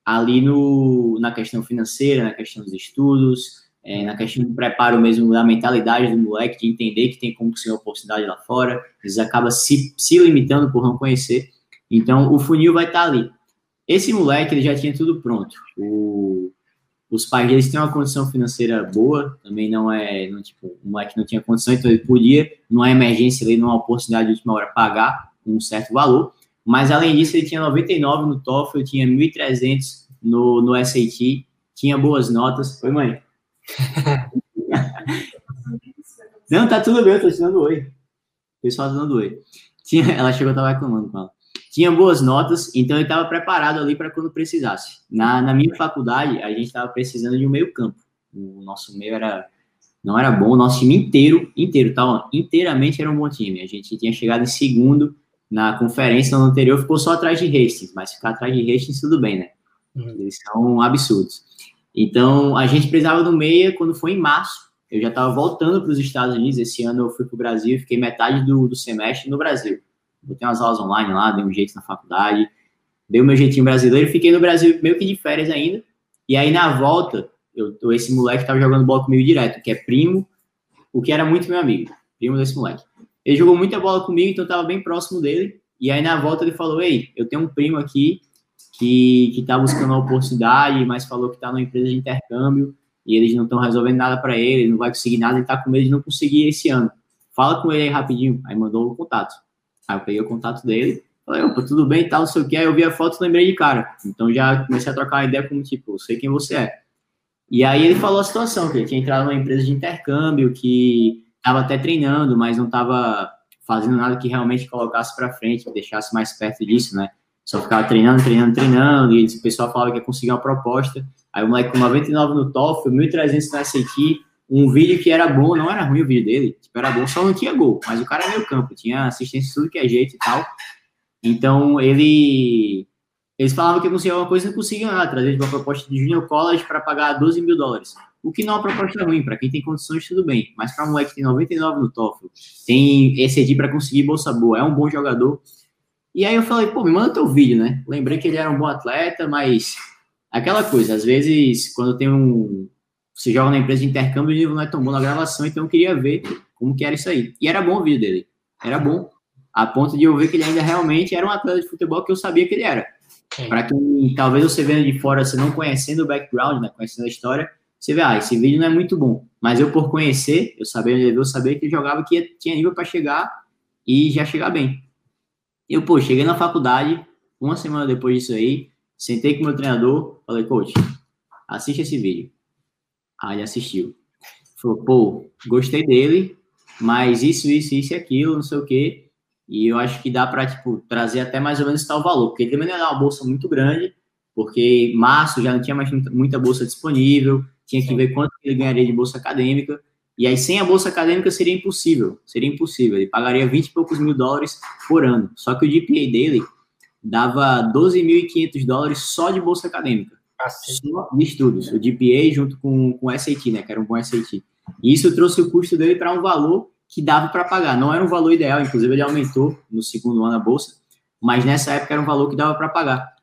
ali no, na questão financeira, na questão dos estudos, é, na questão do preparo mesmo, da mentalidade do moleque, de entender que tem como uma oportunidade lá fora, eles acabam se, se limitando por não conhecer. Então, o funil vai estar ali. Esse moleque, ele já tinha tudo pronto. O, os pais deles têm uma condição financeira boa, também não é, não, tipo, o moleque não tinha condição, então ele podia, numa emergência ali, numa oportunidade de última hora, pagar um certo valor, mas além disso, ele tinha 99 no TOEFL, tinha 1.300 no, no SAT, tinha boas notas. Oi, mãe. não, tá tudo bem, eu tô te dando oi. O pessoal tá dando oi. Tinha, ela chegou, eu tava reclamando com ela tinha boas notas, então ele estava preparado ali para quando precisasse. Na, na minha faculdade, a gente estava precisando de um meio campo. O nosso meio era não era bom, o nosso time inteiro, inteiro, tá, inteiramente era um bom time. A gente tinha chegado em segundo na conferência no anterior, ficou só atrás de Hastings, mas ficar atrás de Hastings tudo bem, né? Uhum. Eles são absurdos. Então, a gente precisava do meia quando foi em março. Eu já estava voltando para os Estados Unidos. Esse ano eu fui para o Brasil, fiquei metade do, do semestre no Brasil botei umas aulas online lá, dei um jeito na faculdade, dei o meu jeitinho brasileiro, fiquei no Brasil meio que de férias ainda. E aí na volta, eu, esse moleque tava jogando bola comigo direto, que é primo o que era muito meu amigo, primo desse moleque. Ele jogou muita bola comigo, então eu tava bem próximo dele. E aí na volta ele falou: Ei, eu tenho um primo aqui que, que tá buscando uma oportunidade, mas falou que tá numa empresa de intercâmbio e eles não estão resolvendo nada para ele, não vai conseguir nada, ele tá com medo de não conseguir esse ano. Fala com ele aí rapidinho. Aí mandou o contato. Aí eu peguei o contato dele, falei, opa, tudo bem e tal, não sei o que. Aí eu vi a foto e lembrei de cara. Então já comecei a trocar uma ideia como, tipo, eu sei quem você é. E aí ele falou a situação, que ele tinha entrado numa empresa de intercâmbio, que estava até treinando, mas não estava fazendo nada que realmente colocasse para frente, que deixasse mais perto disso, né? Só ficava treinando, treinando, treinando, e o pessoal falava que ia conseguir uma proposta. Aí o moleque com 99 no TOEFL, 1.300 no SAT, um vídeo que era bom, não era ruim o vídeo dele, tipo, era bom, só não tinha gol, mas o cara é meio campo, tinha assistência tudo que é jeito e tal. Então, ele eles falavam que conseguia uma coisa conseguiam nada, trazer uma proposta de Junior College para pagar 12 mil dólares. O que não é uma proposta ruim, para quem tem condições, tudo bem. Mas para um moleque que tem 99 no TOEFL, tem ECD para conseguir bolsa boa, é um bom jogador. E aí eu falei, pô, me manda teu vídeo, né? Lembrei que ele era um bom atleta, mas aquela coisa, às vezes, quando tem um. Você joga na empresa de intercâmbio, o nível não é tão bom na gravação, então eu queria ver como que era isso aí. E era bom o vídeo dele. Era bom. A ponto de eu ver que ele ainda realmente era um atleta de futebol que eu sabia que ele era. Para quem talvez você vendo de fora, você não conhecendo o background, né, conhecendo a história, você vê, ah, esse vídeo não é muito bom. Mas eu, por conhecer, eu sabia, eu sabia que ele jogava que tinha nível para chegar e já chegar bem. Eu, pô, cheguei na faculdade, uma semana depois disso aí, sentei com o meu treinador, falei, coach, assiste esse vídeo. Aí ele assistiu. Falou, pô, gostei dele, mas isso, isso, isso e aquilo, não sei o quê. E eu acho que dá para tipo, trazer até mais ou menos tal valor, porque ele também não é uma bolsa muito grande, porque março já não tinha mais muita bolsa disponível, tinha que ver quanto ele ganharia de bolsa acadêmica, e aí sem a bolsa acadêmica seria impossível, seria impossível, ele pagaria 20 e poucos mil dólares por ano, só que o GPA dele dava 12.500 dólares só de bolsa acadêmica, só de estudos, o GPA junto com, com o SAT, né, que era um bom SAT. E isso trouxe o custo dele para um valor que dava para pagar. Não era um valor ideal, inclusive ele aumentou no segundo ano a bolsa, mas nessa época era um valor que dava para pagar.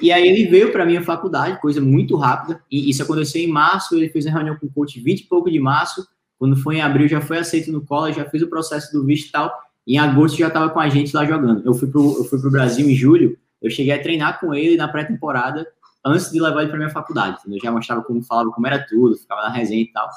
E aí ele veio para minha faculdade, coisa muito rápida, e isso aconteceu em março, ele fez a reunião com o coach 20 e pouco de março, quando foi em abril já foi aceito no college, já fez o processo do visto e tal, em agosto já estava com a gente lá jogando. Eu fui pro, eu fui pro Brasil em julho, eu cheguei a treinar com ele na pré-temporada, antes de levar ele para minha faculdade, eu já mostrava como falava, como era tudo, ficava na resenha e tal.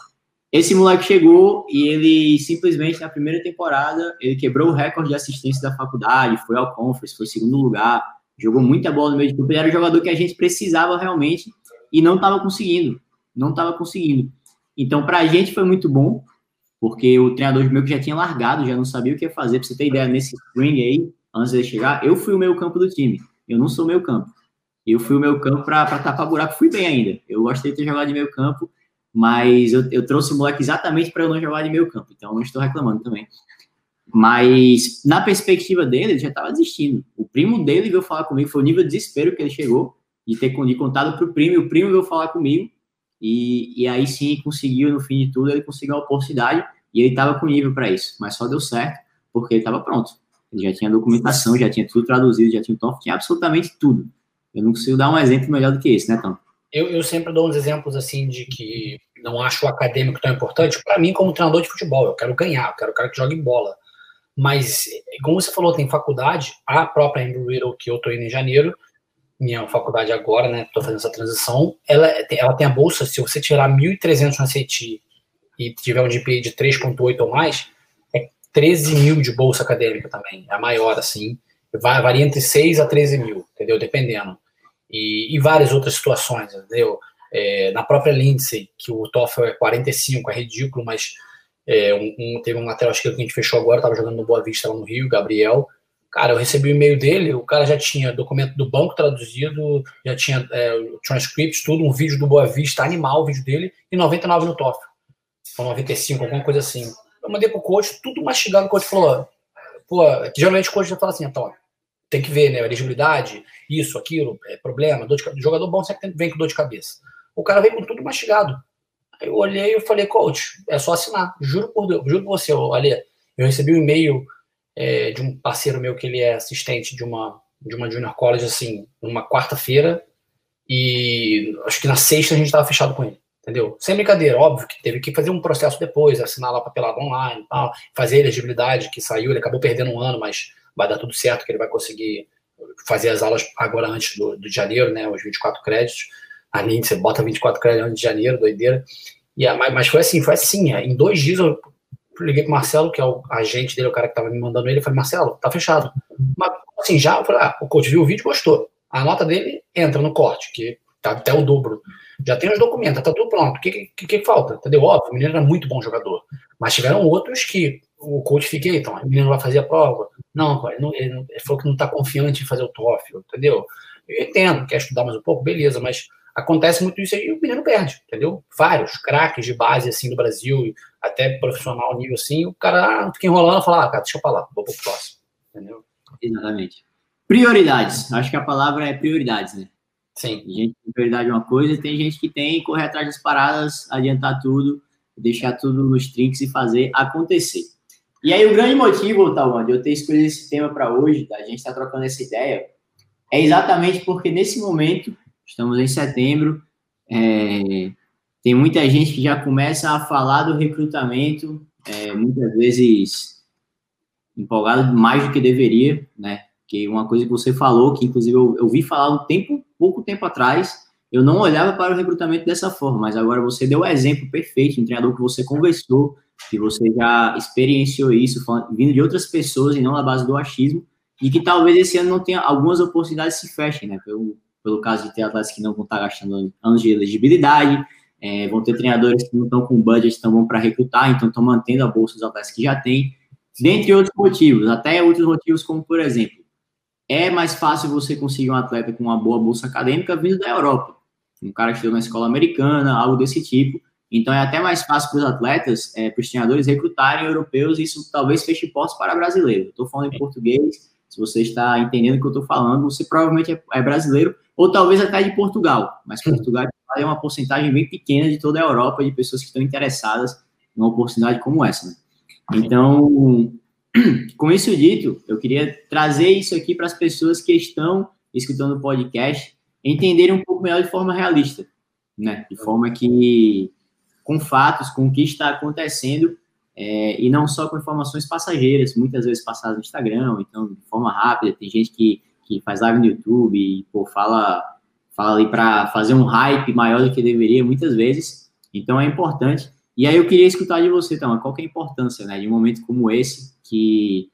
Esse moleque chegou e ele simplesmente na primeira temporada ele quebrou o recorde de assistência da faculdade, foi ao conference, foi segundo lugar, jogou muita bola no meio de campo. Ele era o jogador que a gente precisava realmente e não estava conseguindo, não estava conseguindo. Então para a gente foi muito bom, porque o treinador meu que já tinha largado, já não sabia o que fazer. Para você ter ideia, nesse spring aí, antes de chegar, eu fui o meio campo do time. Eu não sou meio campo. Eu fui o meio campo para tapar buraco, fui bem ainda. Eu gostei de ter jogado de meio campo mas eu, eu trouxe o moleque exatamente para eu não jogar de meio campo, então não estou reclamando também. Mas na perspectiva dele, ele já estava desistindo. O primo dele veio falar comigo, foi o nível de desespero que ele chegou de ter contado para o primo, e o primo veio falar comigo, e, e aí sim conseguiu, no fim de tudo, ele conseguiu a oportunidade, e ele estava com nível para isso, mas só deu certo porque ele estava pronto. Ele já tinha documentação, já tinha tudo traduzido, já tinha o tinha absolutamente tudo. Eu não consigo dar um exemplo melhor do que esse, né, Tom? Eu, eu sempre dou uns exemplos assim de que não acho o acadêmico tão importante. Para mim, como treinador de futebol, eu quero ganhar, eu quero o cara que jogue bola. Mas, como você falou, tem faculdade, a própria Andrew Riddle, que eu estou indo em janeiro, minha faculdade agora, né, estou fazendo essa transição, ela, ela tem a bolsa, se você tirar 1.300 no SAT e tiver um GPA de 3.8 ou mais, é 13 mil de bolsa acadêmica também, é a maior, assim, varia entre 6 a 13 mil, entendeu, dependendo e, e várias outras situações, entendeu? É, na própria Lindsay, que o TOEFL é 45, é ridículo, mas é, um, um, teve um esquerdo que a gente fechou agora, estava jogando no Boa Vista lá no Rio, Gabriel. Cara, eu recebi o e-mail dele, o cara já tinha documento do banco traduzido, já tinha é, transcripts, tudo, um vídeo do Boa Vista, animal o vídeo dele, e 99 no TOEFL. Ou 95, alguma coisa assim. Eu mandei pro coach, tudo mastigado, o coach falou, pô, geralmente o coach já fala assim, então, tem que ver, né? Elegibilidade, isso, aquilo, é, problema, dor de cabeça. Jogador bom sempre vem com dor de cabeça. O cara vem com tudo mastigado. Aí eu olhei e falei, coach, é só assinar. Juro por Deus, juro por você, olha, eu recebi um e-mail é, de um parceiro meu que ele é assistente de uma, de uma junior college, assim, numa quarta-feira, e acho que na sexta a gente estava fechado com ele. entendeu? Sem brincadeira, óbvio que teve que fazer um processo depois, assinar lá papelado online, tal, fazer a elegibilidade que saiu, ele acabou perdendo um ano, mas vai dar tudo certo, que ele vai conseguir fazer as aulas agora antes do, do janeiro, né, os 24 créditos, a Lindy, você bota 24 créditos antes de janeiro, doideira, e, mas foi assim, foi assim, em dois dias eu liguei pro Marcelo, que é o agente dele, o cara que tava me mandando ele, falei, Marcelo, tá fechado. Mas, assim, já, eu falei, ah, o coach viu o vídeo, gostou. A nota dele entra no corte, que tá até o dobro. Já tem os documentos, tá tudo pronto. O que, que, que falta? Entendeu? Óbvio, o menino era muito bom jogador. Mas tiveram outros que o coach fiquei, então, o menino vai fazer a prova. Não, ele, não, ele, ele falou que não tá confiante em fazer o TOEFL, entendeu? Eu entendo, quer estudar mais um pouco, beleza, mas acontece muito isso aí e o menino perde, entendeu? Vários craques de base, assim, do Brasil, até profissional nível assim, o cara fica enrolando e fala, ah, cara, deixa eu falar, vou pro próximo, entendeu? Exatamente. Prioridades. Acho que a palavra é prioridades, né? Sim. Tem gente que tem prioridade é uma coisa, tem gente que tem correr atrás das paradas, adiantar tudo, deixar tudo nos trinks e fazer acontecer. E aí o grande motivo, Tauan, de eu ter escolhido esse tema para hoje, da gente estar tá trocando essa ideia, é exatamente porque nesse momento, estamos em setembro, é, tem muita gente que já começa a falar do recrutamento, é, muitas vezes empolgado mais do que deveria, né? Que uma coisa que você falou, que inclusive eu, eu vi falar um tempo, pouco tempo atrás, eu não olhava para o recrutamento dessa forma, mas agora você deu o um exemplo perfeito, um treinador que você conversou, que você já experienciou isso, falando, vindo de outras pessoas e não na base do achismo, e que talvez esse ano não tenha algumas oportunidades se fechem, né? Pelo, pelo caso de ter atletas que não vão estar gastando anos de elegibilidade, é, vão ter treinadores que não estão com budget tão bom para recrutar, então estão mantendo a bolsa dos atletas que já tem, dentre outros motivos, até outros motivos, como por exemplo, é mais fácil você conseguir um atleta com uma boa bolsa acadêmica vindo da Europa, um cara que estudou na escola americana, algo desse tipo. Então é até mais fácil para os atletas, é, para os treinadores recrutarem europeus, e isso talvez feche portas para brasileiro. Estou falando em português, se você está entendendo o que eu estou falando, você provavelmente é, é brasileiro, ou talvez até de Portugal, mas Portugal é uma porcentagem bem pequena de toda a Europa de pessoas que estão interessadas numa oportunidade como essa. Né? Então, com isso dito, eu queria trazer isso aqui para as pessoas que estão escutando o podcast entenderem um pouco melhor de forma realista, né? De forma que, com fatos, com o que está acontecendo, é, e não só com informações passageiras, muitas vezes passadas no Instagram, então de forma rápida, tem gente que, que faz live no YouTube e pô, fala fala ali para fazer um hype maior do que deveria, muitas vezes. Então é importante. E aí eu queria escutar de você, então, qual que é a importância, né, de um momento como esse, que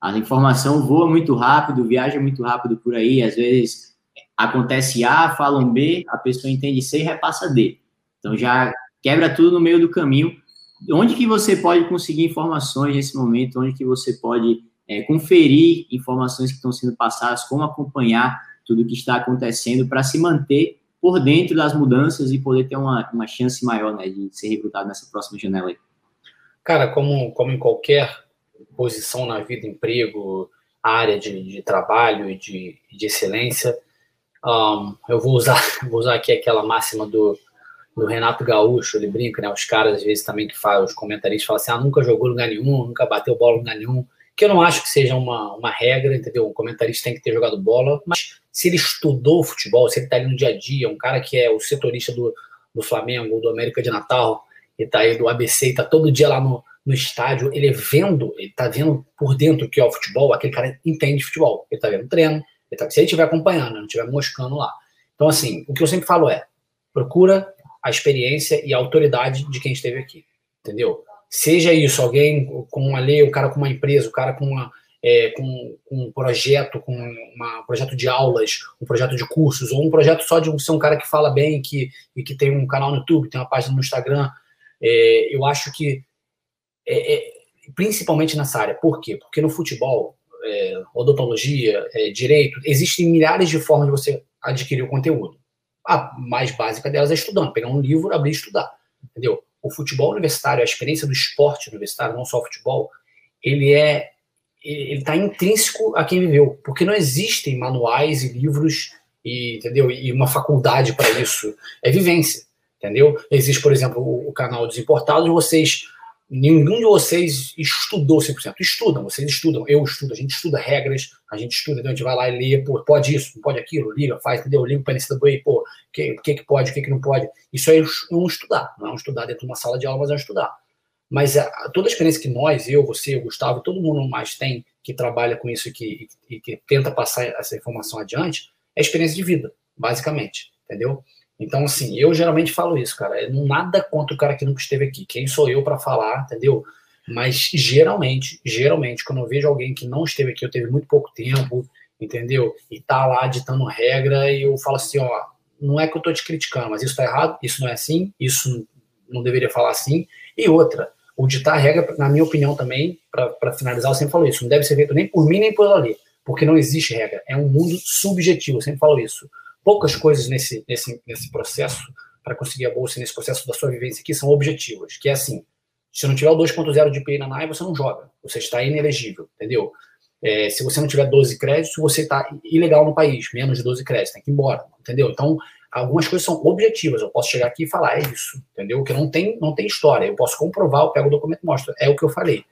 a informação voa muito rápido, viaja muito rápido por aí, às vezes acontece A, falam B, a pessoa entende C e repassa D. Então já quebra tudo no meio do caminho. Onde que você pode conseguir informações nesse momento? Onde que você pode é, conferir informações que estão sendo passadas? Como acompanhar tudo que está acontecendo para se manter por dentro das mudanças e poder ter uma, uma chance maior né, de ser recrutado nessa próxima janela aí. Cara, como, como em qualquer posição na vida, emprego, área de, de trabalho e de, de excelência, um, eu vou usar, vou usar aqui aquela máxima do, do Renato Gaúcho, ele brinca, né? Os caras, às vezes, também que faz, os comentaristas falam assim, ah, nunca jogou lugar nenhum, nunca bateu bola lugar nenhum, que eu não acho que seja uma, uma regra, entendeu? O comentarista tem que ter jogado bola, mas se ele estudou futebol, se ele está ali no dia a dia, um cara que é o setorista do, do Flamengo, do América de Natal, e está aí do ABC, e está todo dia lá no, no estádio, ele é vendo, ele está vendo por dentro que é o futebol, aquele cara entende futebol, ele está vendo treino, ele tá, se ele estiver acompanhando, não estiver moscando lá. Então, assim, o que eu sempre falo é, procura a experiência e a autoridade de quem esteve aqui, entendeu? Seja isso, alguém com uma lei, o cara com uma empresa, o cara com uma, é, com, com, um projeto, com uma, um projeto de aulas, um projeto de cursos, ou um projeto só de ser um cara que fala bem que, e que tem um canal no YouTube, tem uma página no Instagram. É, eu acho que, é, é principalmente nessa área, por quê? Porque no futebol, é, odontologia, é, direito, existem milhares de formas de você adquirir o conteúdo. A mais básica delas é estudando, pegar um livro, abrir e estudar, entendeu? O futebol universitário, a experiência do esporte universitário, não só o futebol, ele é ele está intrínseco a quem viveu, porque não existem manuais e livros e entendeu e uma faculdade para isso, é vivência, entendeu? Existe, por exemplo, o, o canal dos importados, vocês nenhum de vocês estudou 100%. Estudam, vocês estudam, eu estudo, a gente estuda regras, a gente estuda, então a gente vai lá e lê, pô, pode isso, não pode aquilo, liga, faz, entendeu? Liga para NCAA, pô, o que, que, que pode, o que, que não pode. Isso é um estudar, não é um estudar dentro de uma sala de aula, mas é um estudar. Mas a, toda a experiência que nós, eu, você, o Gustavo, todo mundo mais tem, que trabalha com isso e e que tenta passar essa informação adiante, é experiência de vida, basicamente, entendeu? Então, assim, eu geralmente falo isso, cara. É nada contra o cara que nunca esteve aqui. Quem sou eu para falar, entendeu? Mas geralmente, geralmente, quando eu vejo alguém que não esteve aqui, eu teve muito pouco tempo, entendeu? E tá lá ditando regra, e eu falo assim, ó, não é que eu tô te criticando, mas isso tá errado, isso não é assim, isso não deveria falar assim. E outra, o ditar regra, na minha opinião também, para finalizar, eu sempre falo isso, não deve ser feito nem por mim nem por ali, porque não existe regra. É um mundo subjetivo, eu sempre falo isso poucas coisas nesse, nesse, nesse processo para conseguir a bolsa, nesse processo da sua vivência aqui, são objetivas, que é assim, se não tiver o 2.0 de PI na NAI, você não joga, você está inelegível, entendeu? É, se você não tiver 12 créditos, você está ilegal no país, menos de 12 créditos, tem que ir embora, entendeu? Então, algumas coisas são objetivas, eu posso chegar aqui e falar, é isso, entendeu? Que não tem, não tem história, eu posso comprovar, eu pego o documento e mostro, é o que eu falei.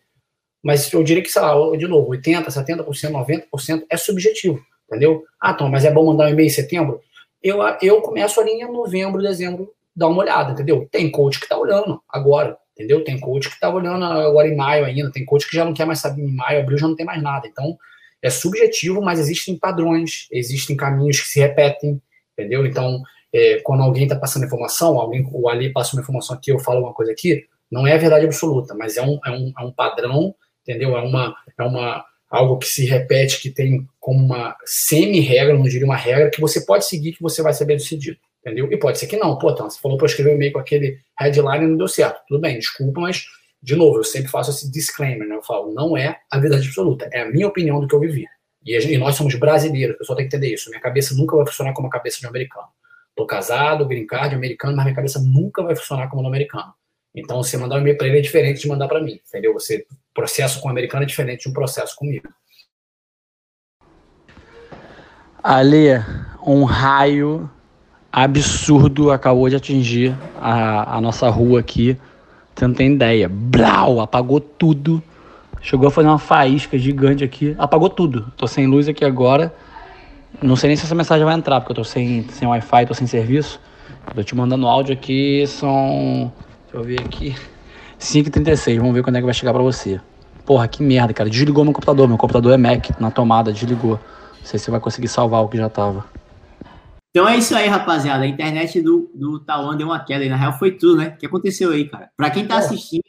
Mas eu diria que, sei lá, de novo, 80%, 70%, 90% é subjetivo, entendeu? Ah, Tom, mas é bom mandar um e-mail em setembro? eu, eu começo ali em novembro, dezembro, dar uma olhada, entendeu? Tem coach que está olhando agora, entendeu? Tem coach que está olhando agora em maio ainda, tem coach que já não quer mais saber em maio, abril já não tem mais nada. Então, é subjetivo, mas existem padrões, existem caminhos que se repetem, entendeu? Então, é, quando alguém está passando informação, alguém, o Ali passa uma informação aqui, eu falo uma coisa aqui, não é verdade absoluta, mas é um, é um, é um padrão, entendeu? É uma, é uma, algo que se repete, que tem como uma semi-regra, não diria uma regra, que você pode seguir, que você vai ser bem. Entendeu? E pode ser que não. Pô, então, você falou para escrever um e-mail com aquele headline e não deu certo. Tudo bem, desculpa, mas, de novo, eu sempre faço esse disclaimer, né? Eu falo, não é a verdade absoluta, é a minha opinião do que eu vivi. E, e nós somos brasileiros, o pessoal tem que entender isso. Minha cabeça nunca vai funcionar como a cabeça de um americano. Tô casado, green americano, mas minha cabeça nunca vai funcionar como no americano. Então, você mandar um e-mail para ele é diferente de mandar para mim, entendeu? Você processo com o americano é diferente de um processo comigo. Ali, um raio absurdo acabou de atingir a, a nossa rua aqui. Você não tem ideia. Blau, apagou tudo. Chegou a fazer uma faísca gigante aqui. Apagou tudo. Tô sem luz aqui agora. Não sei nem se essa mensagem vai entrar, porque eu tô sem, sem Wi-Fi, tô sem serviço. Tô te mandando áudio aqui, são. Deixa eu ver aqui. 5h36, vamos ver quando é que vai chegar pra você. Porra, que merda, cara. Desligou meu computador. Meu computador é Mac, na tomada, desligou. Não sei se você vai conseguir salvar o que já tava. Então é isso aí, rapaziada. A internet do, do Tauan deu uma queda e na real foi tudo, né? O que aconteceu aí, cara? Pra quem tá assistindo,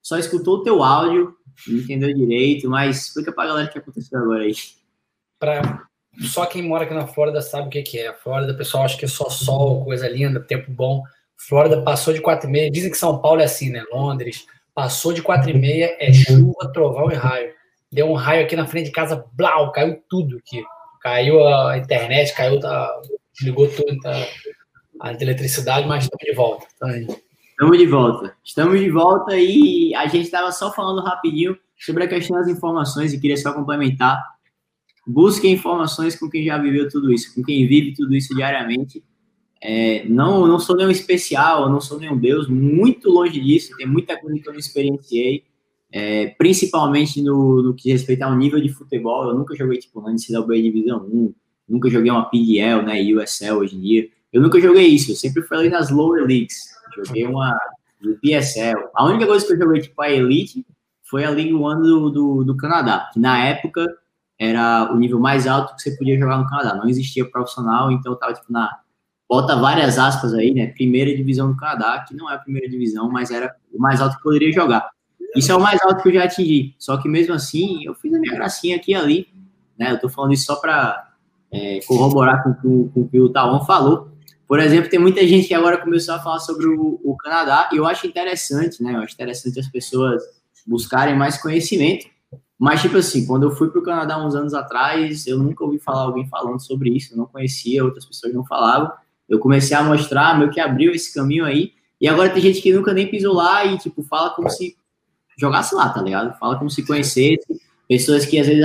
só escutou o teu áudio, não entendeu direito, mas explica pra galera o que aconteceu agora aí. Pra... Só quem mora aqui na Flórida sabe o que, que é. A Flórida, o pessoal acha que é só sol, coisa linda, tempo bom. Flórida passou de 4,5. Dizem que São Paulo é assim, né? Londres. Passou de 4,5, é chuva, trovão e raio. Deu um raio aqui na frente de casa, blau, caiu tudo aqui. Caiu a internet, caiu, tá, desligou tudo, tá, a eletricidade, mas estamos de volta. Estamos de volta. Estamos de volta e a gente estava só falando rapidinho sobre a questão das informações e queria só complementar. Busque informações com quem já viveu tudo isso, com quem vive tudo isso diariamente é, não, não sou nenhum especial, não sou nenhum Deus, muito longe disso, tem muita coisa que eu não experienciei, é, principalmente no, no que respeita ao nível de futebol. Eu nunca joguei tipo na NCAA Divisão 1, nunca joguei uma PDL, né, USL hoje em dia. Eu nunca joguei isso, eu sempre fui ali nas lower leagues. Joguei uma do PSL. A única coisa que eu joguei tipo a Elite foi a League One do, do, do Canadá, que na época era o nível mais alto que você podia jogar no Canadá. Não existia profissional, então eu tava tipo na bota várias aspas aí, né? Primeira divisão do Canadá, que não é a primeira divisão, mas era o mais alto que poderia jogar. Isso é o mais alto que eu já atingi. Só que mesmo assim, eu fiz a minha gracinha aqui e ali, né? Eu tô falando isso só para é, corroborar com, com, com o que o Tawan falou. Por exemplo, tem muita gente que agora começou a falar sobre o, o Canadá, e eu acho interessante, né? Eu acho interessante as pessoas buscarem mais conhecimento. Mas, tipo assim, quando eu fui para o Canadá uns anos atrás, eu nunca ouvi falar alguém falando sobre isso, eu não conhecia, outras pessoas não falavam eu comecei a mostrar, meio que abriu esse caminho aí. E agora tem gente que nunca nem pisou lá e, tipo, fala como se jogasse lá, tá ligado? Fala como se conhecesse. Pessoas que às vezes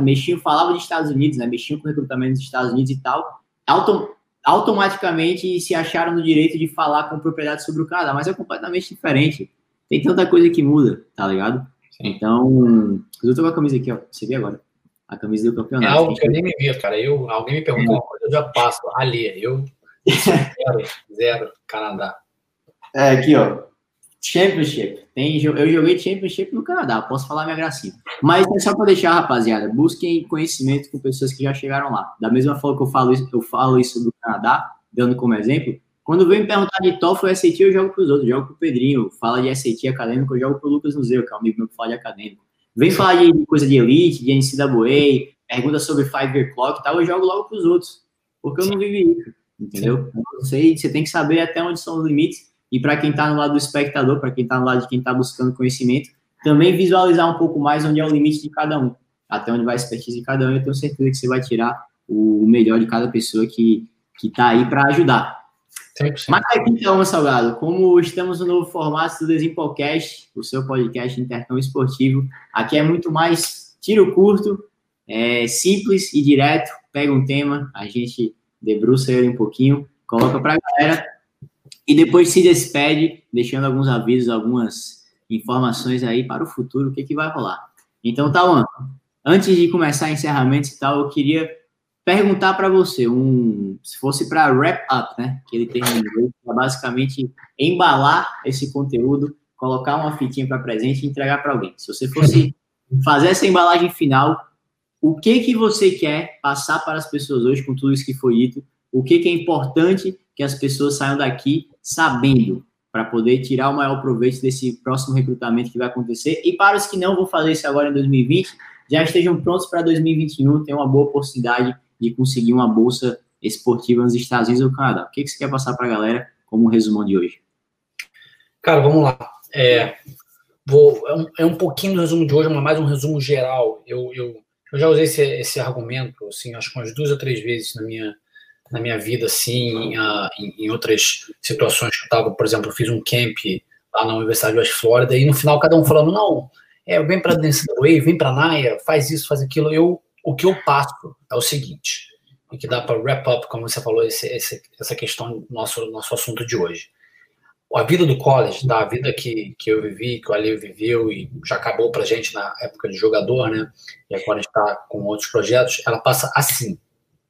mexiam, falavam de Estados Unidos, né? Mexiam com recrutamento dos Estados Unidos e tal. Autom automaticamente se acharam no direito de falar com propriedade sobre o Canadá, mas é completamente diferente. tem tanta coisa que muda, tá ligado? Sim. Então, eu tô com a camisa aqui, ó. Você vê agora. A camisa do campeonato. É algo que eu nem me vi, cara. Eu, alguém me pergunta é. uma coisa, eu já passo. Ali, eu zero, zero, Canadá. É, aqui, ó. Championship. Tem, eu joguei Championship no Canadá, posso falar minha gracinha. Mas é só para deixar, rapaziada, busquem conhecimento com pessoas que já chegaram lá. Da mesma forma que eu falo isso, eu falo isso do Canadá, dando como exemplo, quando vem me perguntar de TOEFL SAT, eu jogo para os outros, jogo para o Pedrinho. Fala de SAT acadêmico, eu jogo para o Lucas Nuzeu, que é um amigo meu que fala de acadêmico. Vem falar de coisa de elite, de NCAA, pergunta sobre five year clock e tal, eu jogo logo para os outros, porque eu não vivi isso, entendeu? Você, você tem que saber até onde são os limites e para quem está no lado do espectador, para quem está no lado de quem está buscando conhecimento, também visualizar um pouco mais onde é o limite de cada um, até onde vai a expertise de cada um. Eu tenho certeza que você vai tirar o melhor de cada pessoa que está aí para ajudar. 100%. Mas então, Salgado, como estamos no novo formato do Desimpolcast, o seu podcast intercâmbio esportivo, aqui é muito mais tiro curto, é simples e direto. Pega um tema, a gente debruça ele um pouquinho, coloca para a galera e depois se despede, deixando alguns avisos, algumas informações aí para o futuro, o que, que vai rolar. Então, Tawan, antes de começar encerramentos e tal, eu queria perguntar para você, um, se fosse para wrap up, né, que ele tem basicamente embalar esse conteúdo, colocar uma fitinha para presente e entregar para alguém. Se você fosse fazer essa embalagem final, o que que você quer passar para as pessoas hoje com tudo isso que foi dito? O que que é importante que as pessoas saiam daqui sabendo para poder tirar o maior proveito desse próximo recrutamento que vai acontecer. E para os que não vão fazer isso agora em 2020, já estejam prontos para 2021, tem uma boa oportunidade de conseguir uma bolsa esportiva nos Estados Unidos ou Canadá. O que, que você quer passar para a galera como um resumão de hoje? Cara, vamos lá. É, vou, é, um, é um pouquinho do resumo de hoje, mas mais um resumo geral. Eu, eu, eu já usei esse, esse argumento, assim, acho que umas duas ou três vezes na minha, na minha vida, assim, uh, em, em, outras situações que eu estava, por exemplo, eu fiz um camp lá na Universidade de West Florida, e no final cada um falando, não, é, vem para a NCAA, vem para a NAIA, faz isso, faz aquilo. Eu, o que eu passo é o seguinte, e que dá para wrap up, como você falou, esse, esse, essa questão do nosso, nosso assunto de hoje. A vida do college, tá? a vida que, que eu vivi, que o Ali viveu e já acabou para gente na época de jogador, né? E agora está com outros projetos, ela passa assim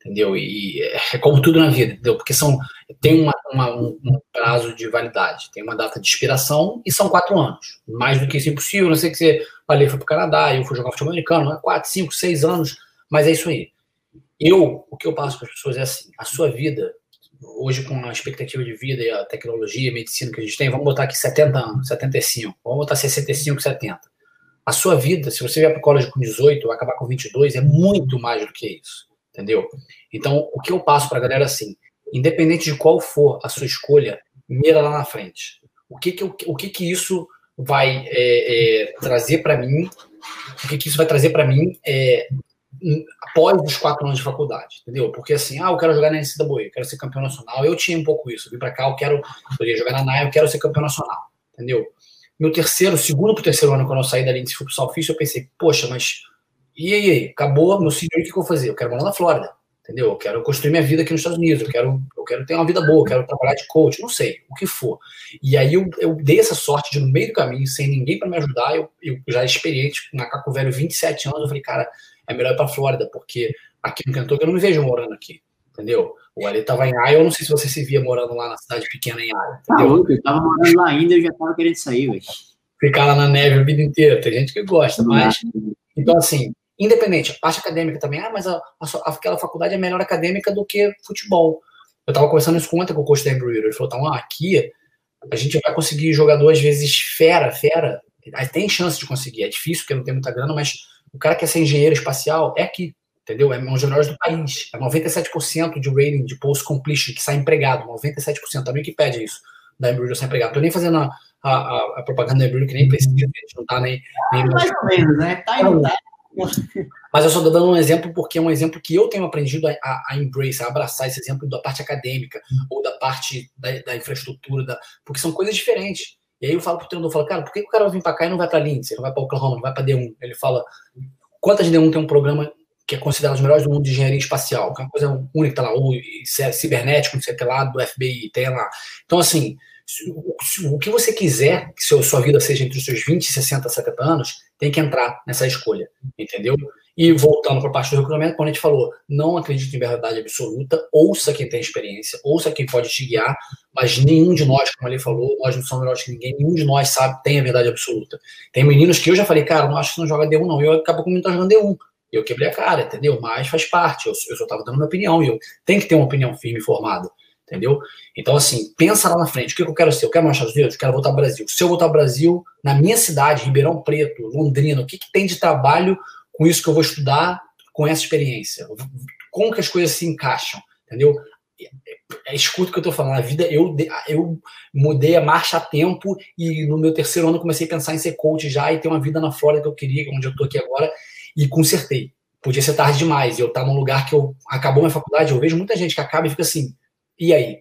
entendeu? E é como tudo na vida, entendeu? Porque são, tem uma, uma, um, prazo de validade, tem uma data de expiração e são quatro anos. Mais do que isso é impossível, não sei que você ali foi para o Canadá, eu fui jogar futebol americano, né? quatro, cinco, seis anos, mas é isso aí. Eu, o que eu passo para as pessoas é assim, a sua vida, hoje com a expectativa de vida e a tecnologia, a medicina que a gente tem, vamos botar aqui 70 anos, 75, vamos botar 65, 70. A sua vida, se você vier para o colégio com 18, vai acabar com 22, é muito mais do que isso entendeu? Então, o que eu passo para a galera assim, independente de qual for a sua escolha, mira lá na frente. O que que, o que, que isso vai é, é, trazer para mim? O que, que isso vai trazer para mim é, após os quatro anos de faculdade, entendeu? Porque assim, ah, eu quero jogar na NCAA, eu quero ser campeão nacional. Eu tinha um pouco isso. Eu vim para cá, eu quero jogar na NAI, eu quero ser campeão nacional, entendeu? Meu terceiro, segundo para o terceiro ano, quando eu saí da linha de futsal ofício, eu pensei, poxa, mas e aí, acabou meu senior, o que, eu vou fazer? Eu quero morar na Flórida, entendeu? Eu quero construir minha vida aqui nos Estados Unidos, eu quero, eu quero ter uma vida boa, eu quero trabalhar de coach, não sei, o que for. E aí eu, eu dei essa sorte de, no meio do caminho, sem ninguém para me ajudar, eu, eu já experiente, com macaco velho, 27 anos, eu falei, cara, é melhor ir pra Flórida, porque aqui no Kentucky eu não me vejo morando aqui, entendeu? O Ali tava em Iowa, eu não sei se você se via morando lá na cidade pequena em Iowa. Tá louco, eu tava morando lá ainda, eu já tava querendo sair, velho. Ficar lá na neve a vida inteira, tem gente que gosta, mas... Então, assim, Independente, parte acadêmica também, ah, mas a, a, aquela faculdade é melhor acadêmica do que futebol. Eu estava conversando isso com ontem com o coach da Embrewer, ele falou, tá, ah, aqui a gente vai conseguir jogador às vezes fera, fera, aí tem chance de conseguir, é difícil porque não tem muita grana, mas o cara que quer ser engenheiro espacial é aqui, entendeu? É um dos melhores do país, é 97% de rating de post-completion que sai empregado, 97%, a Wikipedia isso, da Embrewer sai empregado. Tô nem fazendo a, a, a propaganda da Embrewer que nem precisa, a gente não tá nem... nem mais ou menos, né? Tá em mas eu só estou dando um exemplo porque é um exemplo que eu tenho aprendido a, a, embrace, a abraçar esse exemplo da parte acadêmica ou da parte da, da infraestrutura, da, porque são coisas diferentes. E aí eu falo pro treinador, eu falo, cara, por que o cara vai vir para cá e não vai para Lindsay, não vai para Oklahoma, não vai para D1? Ele fala, quantas D1 tem um programa que é considerado os melhores do mundo de engenharia espacial, que é uma coisa única, tá lá, ou cibernético, não sei o que lá, do FBI, tem lá. Então, assim, o que você quiser que sua vida seja entre os seus 20, 60, 70 anos, tem que entrar nessa escolha, entendeu? E voltando para a parte do recrutamento, quando a gente falou, não acredite em verdade absoluta, ouça quem tem experiência, ouça quem pode te guiar, mas nenhum de nós, como ele falou, nós não somos melhores que ninguém, nenhum de nós sabe, tem a verdade absoluta. Tem meninos que eu já falei, cara, não acho que não joga D1 não, eu acabo com não jogando D1. Eu quebrei a cara, entendeu? Mas faz parte, eu, eu só estava dando minha opinião, e eu tenho que ter uma opinião firme e formada entendeu? Então, assim, pensa lá na frente, o que eu quero ser? Eu quero marchar os Unidos? Eu quero voltar ao Brasil. Se eu voltar ao Brasil, na minha cidade, Ribeirão Preto, Londrina, o que, que tem de trabalho com isso que eu vou estudar, com essa experiência? Como que as coisas se encaixam, entendeu? É, é escuta o que eu estou falando. A vida, eu, eu mudei a marcha a tempo e no meu terceiro ano comecei a pensar em ser coach já e ter uma vida na Flórida que eu queria, onde eu estou aqui agora, e consertei. Podia ser tarde demais. Eu estar tá num lugar que eu acabou minha faculdade, eu vejo muita gente que acaba e fica assim, e aí?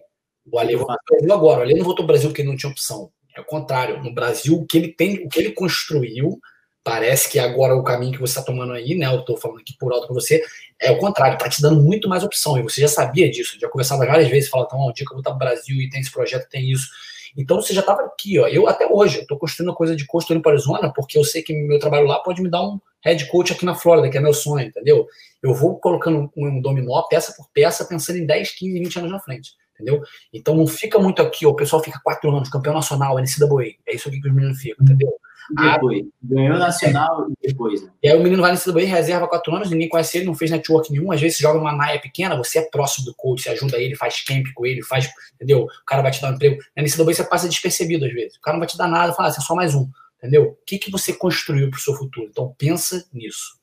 O Ale voltou agora. O não voltou ao Brasil porque não tinha opção. É o contrário. No Brasil, o que ele tem, o que ele construiu, parece que agora o caminho que você está tomando aí, né? Eu estou falando aqui por alto com você, é o contrário, está te dando muito mais opção. E você já sabia disso, já conversava várias vezes, falava, então, um dia que eu vou estar no Brasil e tem esse projeto, tem isso. Então você já estava aqui, ó. Eu até hoje estou construindo coisa de construindo para Arizona, porque eu sei que meu trabalho lá pode me dar um head coach aqui na Flórida, que é meu sonho, entendeu? Eu vou colocando um dominó, peça por peça, pensando em 10, 15, 20 anos na frente entendeu? Então não fica muito aqui, o pessoal fica quatro anos, campeão nacional, NCAA, é isso aqui que os meninos ficam, entendeu? Depois, ganhou nacional e depois. Né? E aí o menino vai no NCAA, reserva quatro anos, ninguém conhece ele, não fez network nenhum, às vezes joga numa naia pequena, você é próximo do coach, você ajuda ele, faz camp com ele, faz, entendeu? O cara vai te dar um emprego. Na NCAA você passa despercebido às vezes, o cara não vai te dar nada, fala assim, é só mais um, entendeu? O que, que você construiu para o seu futuro? Então pensa nisso.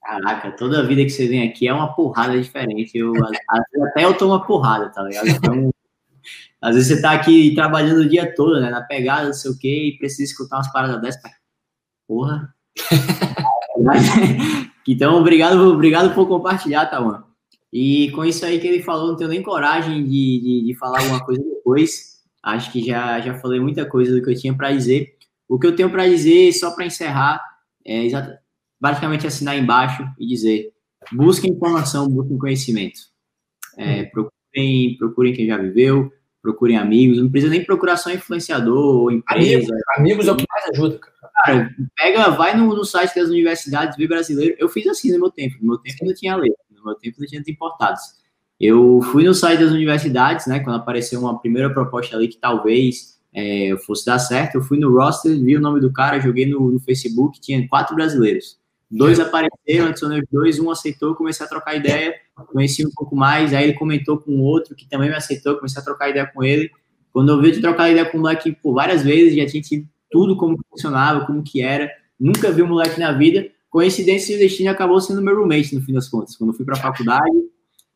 Caraca, toda vida que você vem aqui é uma porrada diferente. Eu, até eu tomo uma porrada, tá ligado? Então, às vezes você tá aqui trabalhando o dia todo, né? Na pegada, não sei o quê, e precisa escutar umas paradas dessas. Porra. então, obrigado, obrigado por compartilhar, tá, mano? E com isso aí que ele falou, não tenho nem coragem de, de, de falar alguma coisa depois. Acho que já, já falei muita coisa do que eu tinha para dizer. O que eu tenho para dizer, só para encerrar, é exatamente basicamente assinar embaixo e dizer: busquem informação, busquem conhecimento. É, hum. procurem, procurem quem já viveu, procurem amigos, não precisa nem procurar só influenciador ou empresa. Amigos, amigos é o que mais ajuda, cara. Cara, pega, vai no, no site das universidades, vê brasileiro. Eu fiz assim no meu tempo. No meu tempo não tinha lei, no meu tempo não tinha importados. Eu fui no site das universidades, né? Quando apareceu uma primeira proposta ali que talvez é, fosse dar certo, eu fui no roster, vi o nome do cara, joguei no, no Facebook, tinha quatro brasileiros. Dois apareceram, adicionei os dois, um aceitou, comecei a trocar ideia, conheci um pouco mais, aí ele comentou com o outro que também me aceitou, comecei a trocar ideia com ele. Quando eu vi de trocar ideia com o moleque por várias vezes, já tinha tido tudo como funcionava, como que era, nunca vi um moleque na vida. Coincidência e destino acabou sendo meu roommate no fim das contas. Quando eu fui para a faculdade,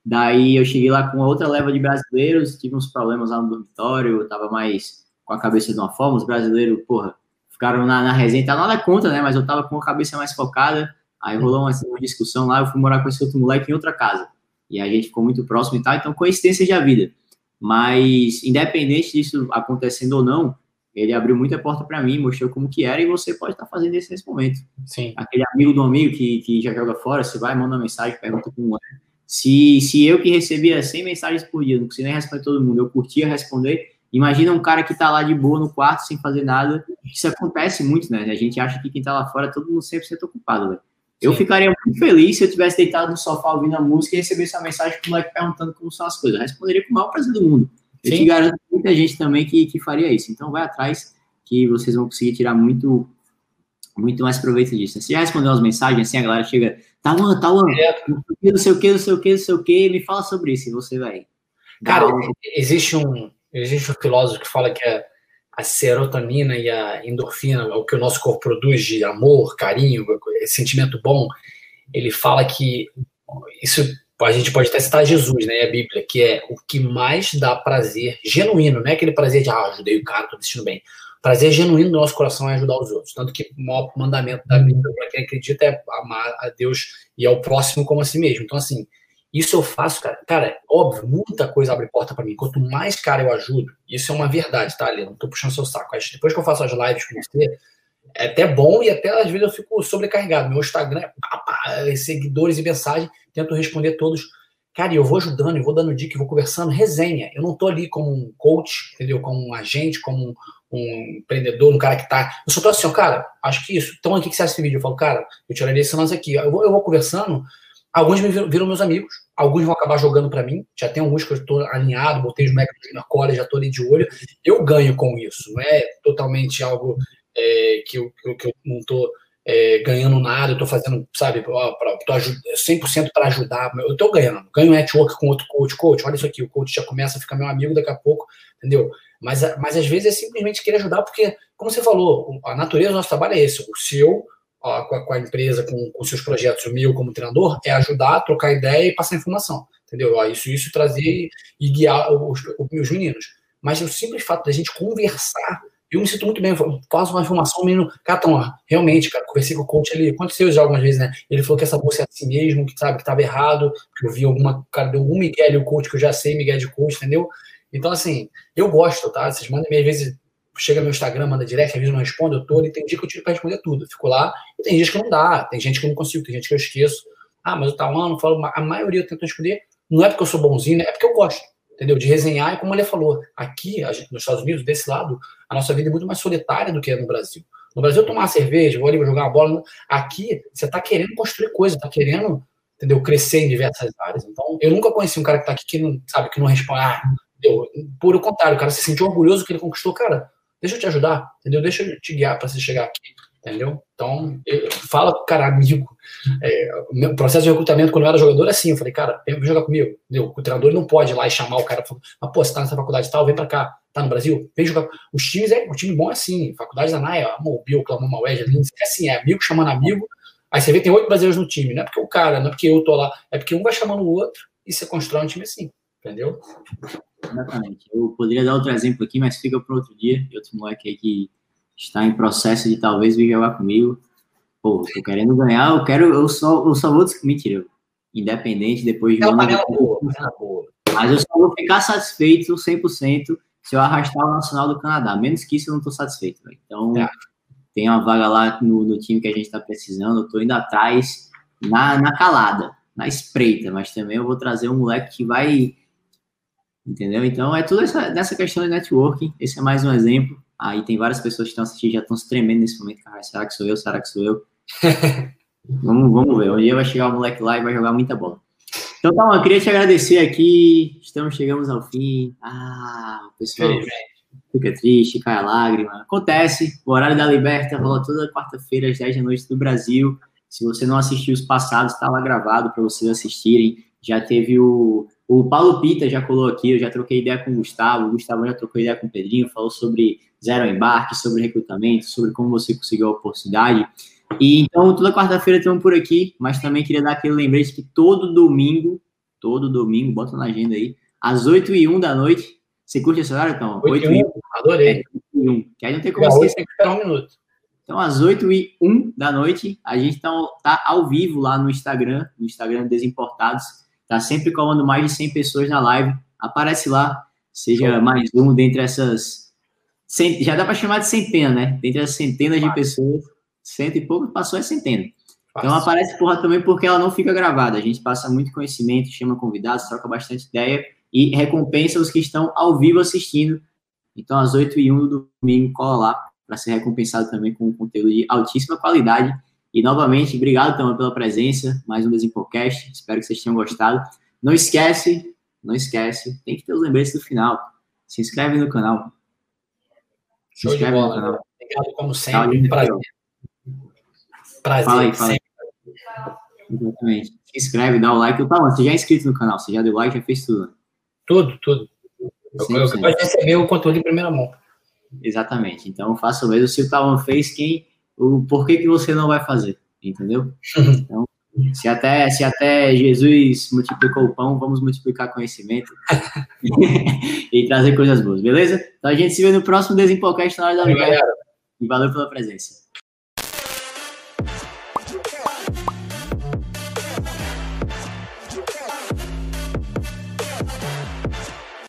daí eu cheguei lá com outra leva de brasileiros, tive uns problemas lá no dormitório, eu tava mais com a cabeça de uma forma, os brasileiros, porra, ficaram na, na resenha, tá nada contra, né? Mas eu tava com a cabeça mais focada. Aí rolou uma, uma, discussão lá, eu fui morar com esse outro moleque em outra casa. E a gente ficou muito próximo e tal, então coincidência de vida. Mas, independente disso acontecendo ou não, ele abriu muita porta para mim, mostrou como que era e você pode estar tá fazendo isso nesse momento. Sim. Aquele amigo do amigo que, que já joga fora, você vai, manda uma mensagem, pergunta como é. Se, se eu que recebia 100 mensagens por dia, não conseguia nem responder todo mundo, eu curtia responder, Imagina um cara que tá lá de boa no quarto sem fazer nada. Isso acontece muito, né? A gente acha que quem tá lá fora, todo mundo sempre sendo ocupado, velho. Eu ficaria muito feliz se eu tivesse deitado no sofá ouvindo a música e recebesse uma mensagem com o moleque perguntando como são as coisas. Eu responderia com o maior prazer do mundo. Eu Sim. te garanto que muita gente também que, que faria isso. Então vai atrás que vocês vão conseguir tirar muito muito mais proveito disso. Você já respondeu as mensagens, assim, a galera chega, tá Tawan, Tawan, não sei o que, não sei o que, não sei o que, me fala sobre isso, e você vai. Cara, existe um, Existe um filósofo que fala que a, a serotonina e a endorfina, o que o nosso corpo produz de amor, carinho, sentimento bom, ele fala que isso a gente pode até citar Jesus, né, a Bíblia, que é o que mais dá prazer genuíno, não é aquele prazer de, ah, ajudei o cara, tô me sentindo bem. Prazer genuíno do nosso coração é ajudar os outros. Tanto que o maior mandamento da Bíblia, para quem acredita, é amar a Deus e ao próximo como a si mesmo. Então, assim, isso eu faço, cara. Cara, óbvio, muita coisa abre porta para mim. Quanto mais cara eu ajudo, isso é uma verdade, tá, Ali? Não tô puxando seu saco. Depois que eu faço as lives com você, é até bom e até às vezes eu fico sobrecarregado. Meu Instagram é seguidores e mensagens, tento responder todos Cara, eu vou ajudando, eu vou dando dica, eu vou conversando, resenha. Eu não tô ali como um coach, entendeu? Como um agente, como um, um empreendedor, um cara que tá. Eu só tô assim, ó, cara, acho que isso. Então, aqui que você acha esse vídeo? Eu falo, cara, eu tiraria esse lance aqui. Eu vou, eu vou conversando, alguns me viram, viram meus amigos, alguns vão acabar jogando para mim. Já tem alguns que eu estou alinhado, botei os Mac na cola, já tô ali de olho. Eu ganho com isso, não é totalmente algo é, que, eu, que eu não tô é, ganhando nada, eu tô fazendo, sabe, ó, pra, tô 100% para ajudar, eu tô ganhando, ganho network com outro coach, coach, olha isso aqui, o coach já começa a ficar meu amigo daqui a pouco, entendeu? Mas, mas às vezes é simplesmente querer ajudar, porque, como você falou, a natureza do nosso trabalho é esse, o seu, ó, com, a, com, a, empresa, com, com seus projetos, o meu como treinador, é ajudar, trocar ideia e passar informação, entendeu? Ó, isso, isso trazer e guiar os, os meus meninos. Mas o simples fato da gente conversar eu me sinto muito bem, faço uma informação, menino, Catão, realmente, cara, conversei com o coach, ele aconteceu já algumas vezes, né? Ele falou que essa bolsa é assim mesmo, que sabe, que estava errado, que eu vi alguma, cara, deu algum Miguel ali, o coach, que eu já sei, Miguel de coach, entendeu? Então, assim, eu gosto, tá? Vocês mandam às vezes, chega meu Instagram, manda direct, às vezes não respondo, eu tô, e tem dia que eu tiro pra responder tudo, fico lá, e tem dias que não dá, tem gente que eu não consigo, tem gente que eu esqueço. Ah, mas eu tava lá, não falo, a maioria eu tento responder, não é porque eu sou bonzinho, né? é porque eu gosto entendeu? De resenhar, e como ele falou, aqui, nos Estados Unidos, desse lado, a nossa vida é muito mais solitária do que é no Brasil. No Brasil, tomar uma cerveja, vou ali jogar uma bola. Aqui, você está querendo construir coisa, está querendo, entendeu? Crescer em diversas áreas. Então, eu nunca conheci um cara que está aqui que não, sabe, que não responde, ah, entendeu? Por o contrário, o cara se sentiu orgulhoso que ele conquistou, cara, deixa eu te ajudar, entendeu? Deixa eu te guiar para você chegar aqui entendeu? Então, fala com o cara amigo. É, meu processo de recrutamento, quando eu era jogador, é assim, eu falei, cara, vem jogar comigo. Entendeu? O treinador não pode ir lá e chamar o cara, mas, pô, você tá nessa faculdade tal, vem pra cá, tá no Brasil, vem jogar. Os times, é, o time bom é assim, faculdade da NAIA, Mobil, Clamou, Maués, é assim, é amigo chamando amigo, aí você vê tem oito brasileiros no time, não é porque o cara, não é porque eu tô lá, é porque um vai chamando o outro e você constrói um time assim, entendeu? Exatamente. Eu poderia dar outro exemplo aqui, mas fica para outro dia, outro moleque aí que está em processo de talvez vir jogar comigo. Pô, tô querendo ganhar, eu quero, eu só, eu só vou. Mentira, independente depois de. Uma. Mas eu só vou ficar satisfeito 100% se eu arrastar o Nacional do Canadá. Menos que isso, eu não tô satisfeito. Véio. Então, é. tem uma vaga lá no, no time que a gente está precisando. Eu tô indo atrás na, na calada, na espreita, mas também eu vou trazer um moleque que vai. Entendeu? Então, é tudo essa, nessa questão de networking. Esse é mais um exemplo. Aí tem várias pessoas que estão assistindo já estão se tremendo nesse momento. Cara, será que sou eu? Será que sou eu? vamos, vamos ver. Um dia vai chegar o moleque lá e vai jogar muita bola. Então tá, eu queria te agradecer aqui. Estamos, chegamos ao fim. Ah, o pessoal fica triste, cai a lágrima. Acontece. O horário da Liberta rola toda quarta-feira às 10 da noite do Brasil. Se você não assistiu os passados, está lá gravado para vocês assistirem. Já teve o o Paulo Pita já colou aqui, eu já troquei ideia com o Gustavo, o Gustavo já trocou ideia com o Pedrinho, falou sobre zero embarque, sobre recrutamento, sobre como você conseguiu a oportunidade. E então, toda quarta-feira estamos por aqui, mas também queria dar aquele lembrete que todo domingo, todo domingo, bota na agenda aí, às 8 e 1 da noite, você curte esse horário, então? 8, 8 e 1, adorei. É, 8 e 1, que aí não tem como que esperar um minuto. Então, às 8 e 1 da noite, a gente está tá ao vivo lá no Instagram, no Instagram Desimportados, Tá sempre colando mais de 100 pessoas na live. Aparece lá, seja mais um dentre essas. Já dá para chamar de centena, né? Dentre as centenas de pessoas, cento e pouco passou é centena. Então aparece porra também porque ela não fica gravada. A gente passa muito conhecimento, chama convidados, troca bastante ideia e recompensa os que estão ao vivo assistindo. Então, às 8 e 1 do domingo, cola lá para ser recompensado também com conteúdo de altíssima qualidade e novamente, obrigado também pela presença, mais um Desimpocast. Espero que vocês tenham gostado. Não esquece, não esquece, tem que ter os lembretes do final. Se inscreve no canal. Se Show inscreve no canal. Obrigado, como sempre. Tá, prazer. Prazer. Fala aí, fala aí. Exatamente. Se inscreve, dá o like. Tá, você já é inscrito no canal, você já deu like, já fez tudo. Tudo, tudo. Eu, eu, eu receber o conteúdo em primeira mão. Exatamente. Então, faça o mesmo. Se o Talon fez, quem o porquê que você não vai fazer, entendeu? Então, se até, se até Jesus multiplicou o pão, vamos multiplicar conhecimento e trazer coisas boas, beleza? Então a gente se vê no próximo Desempolcast na hora da live. E valeu pela presença.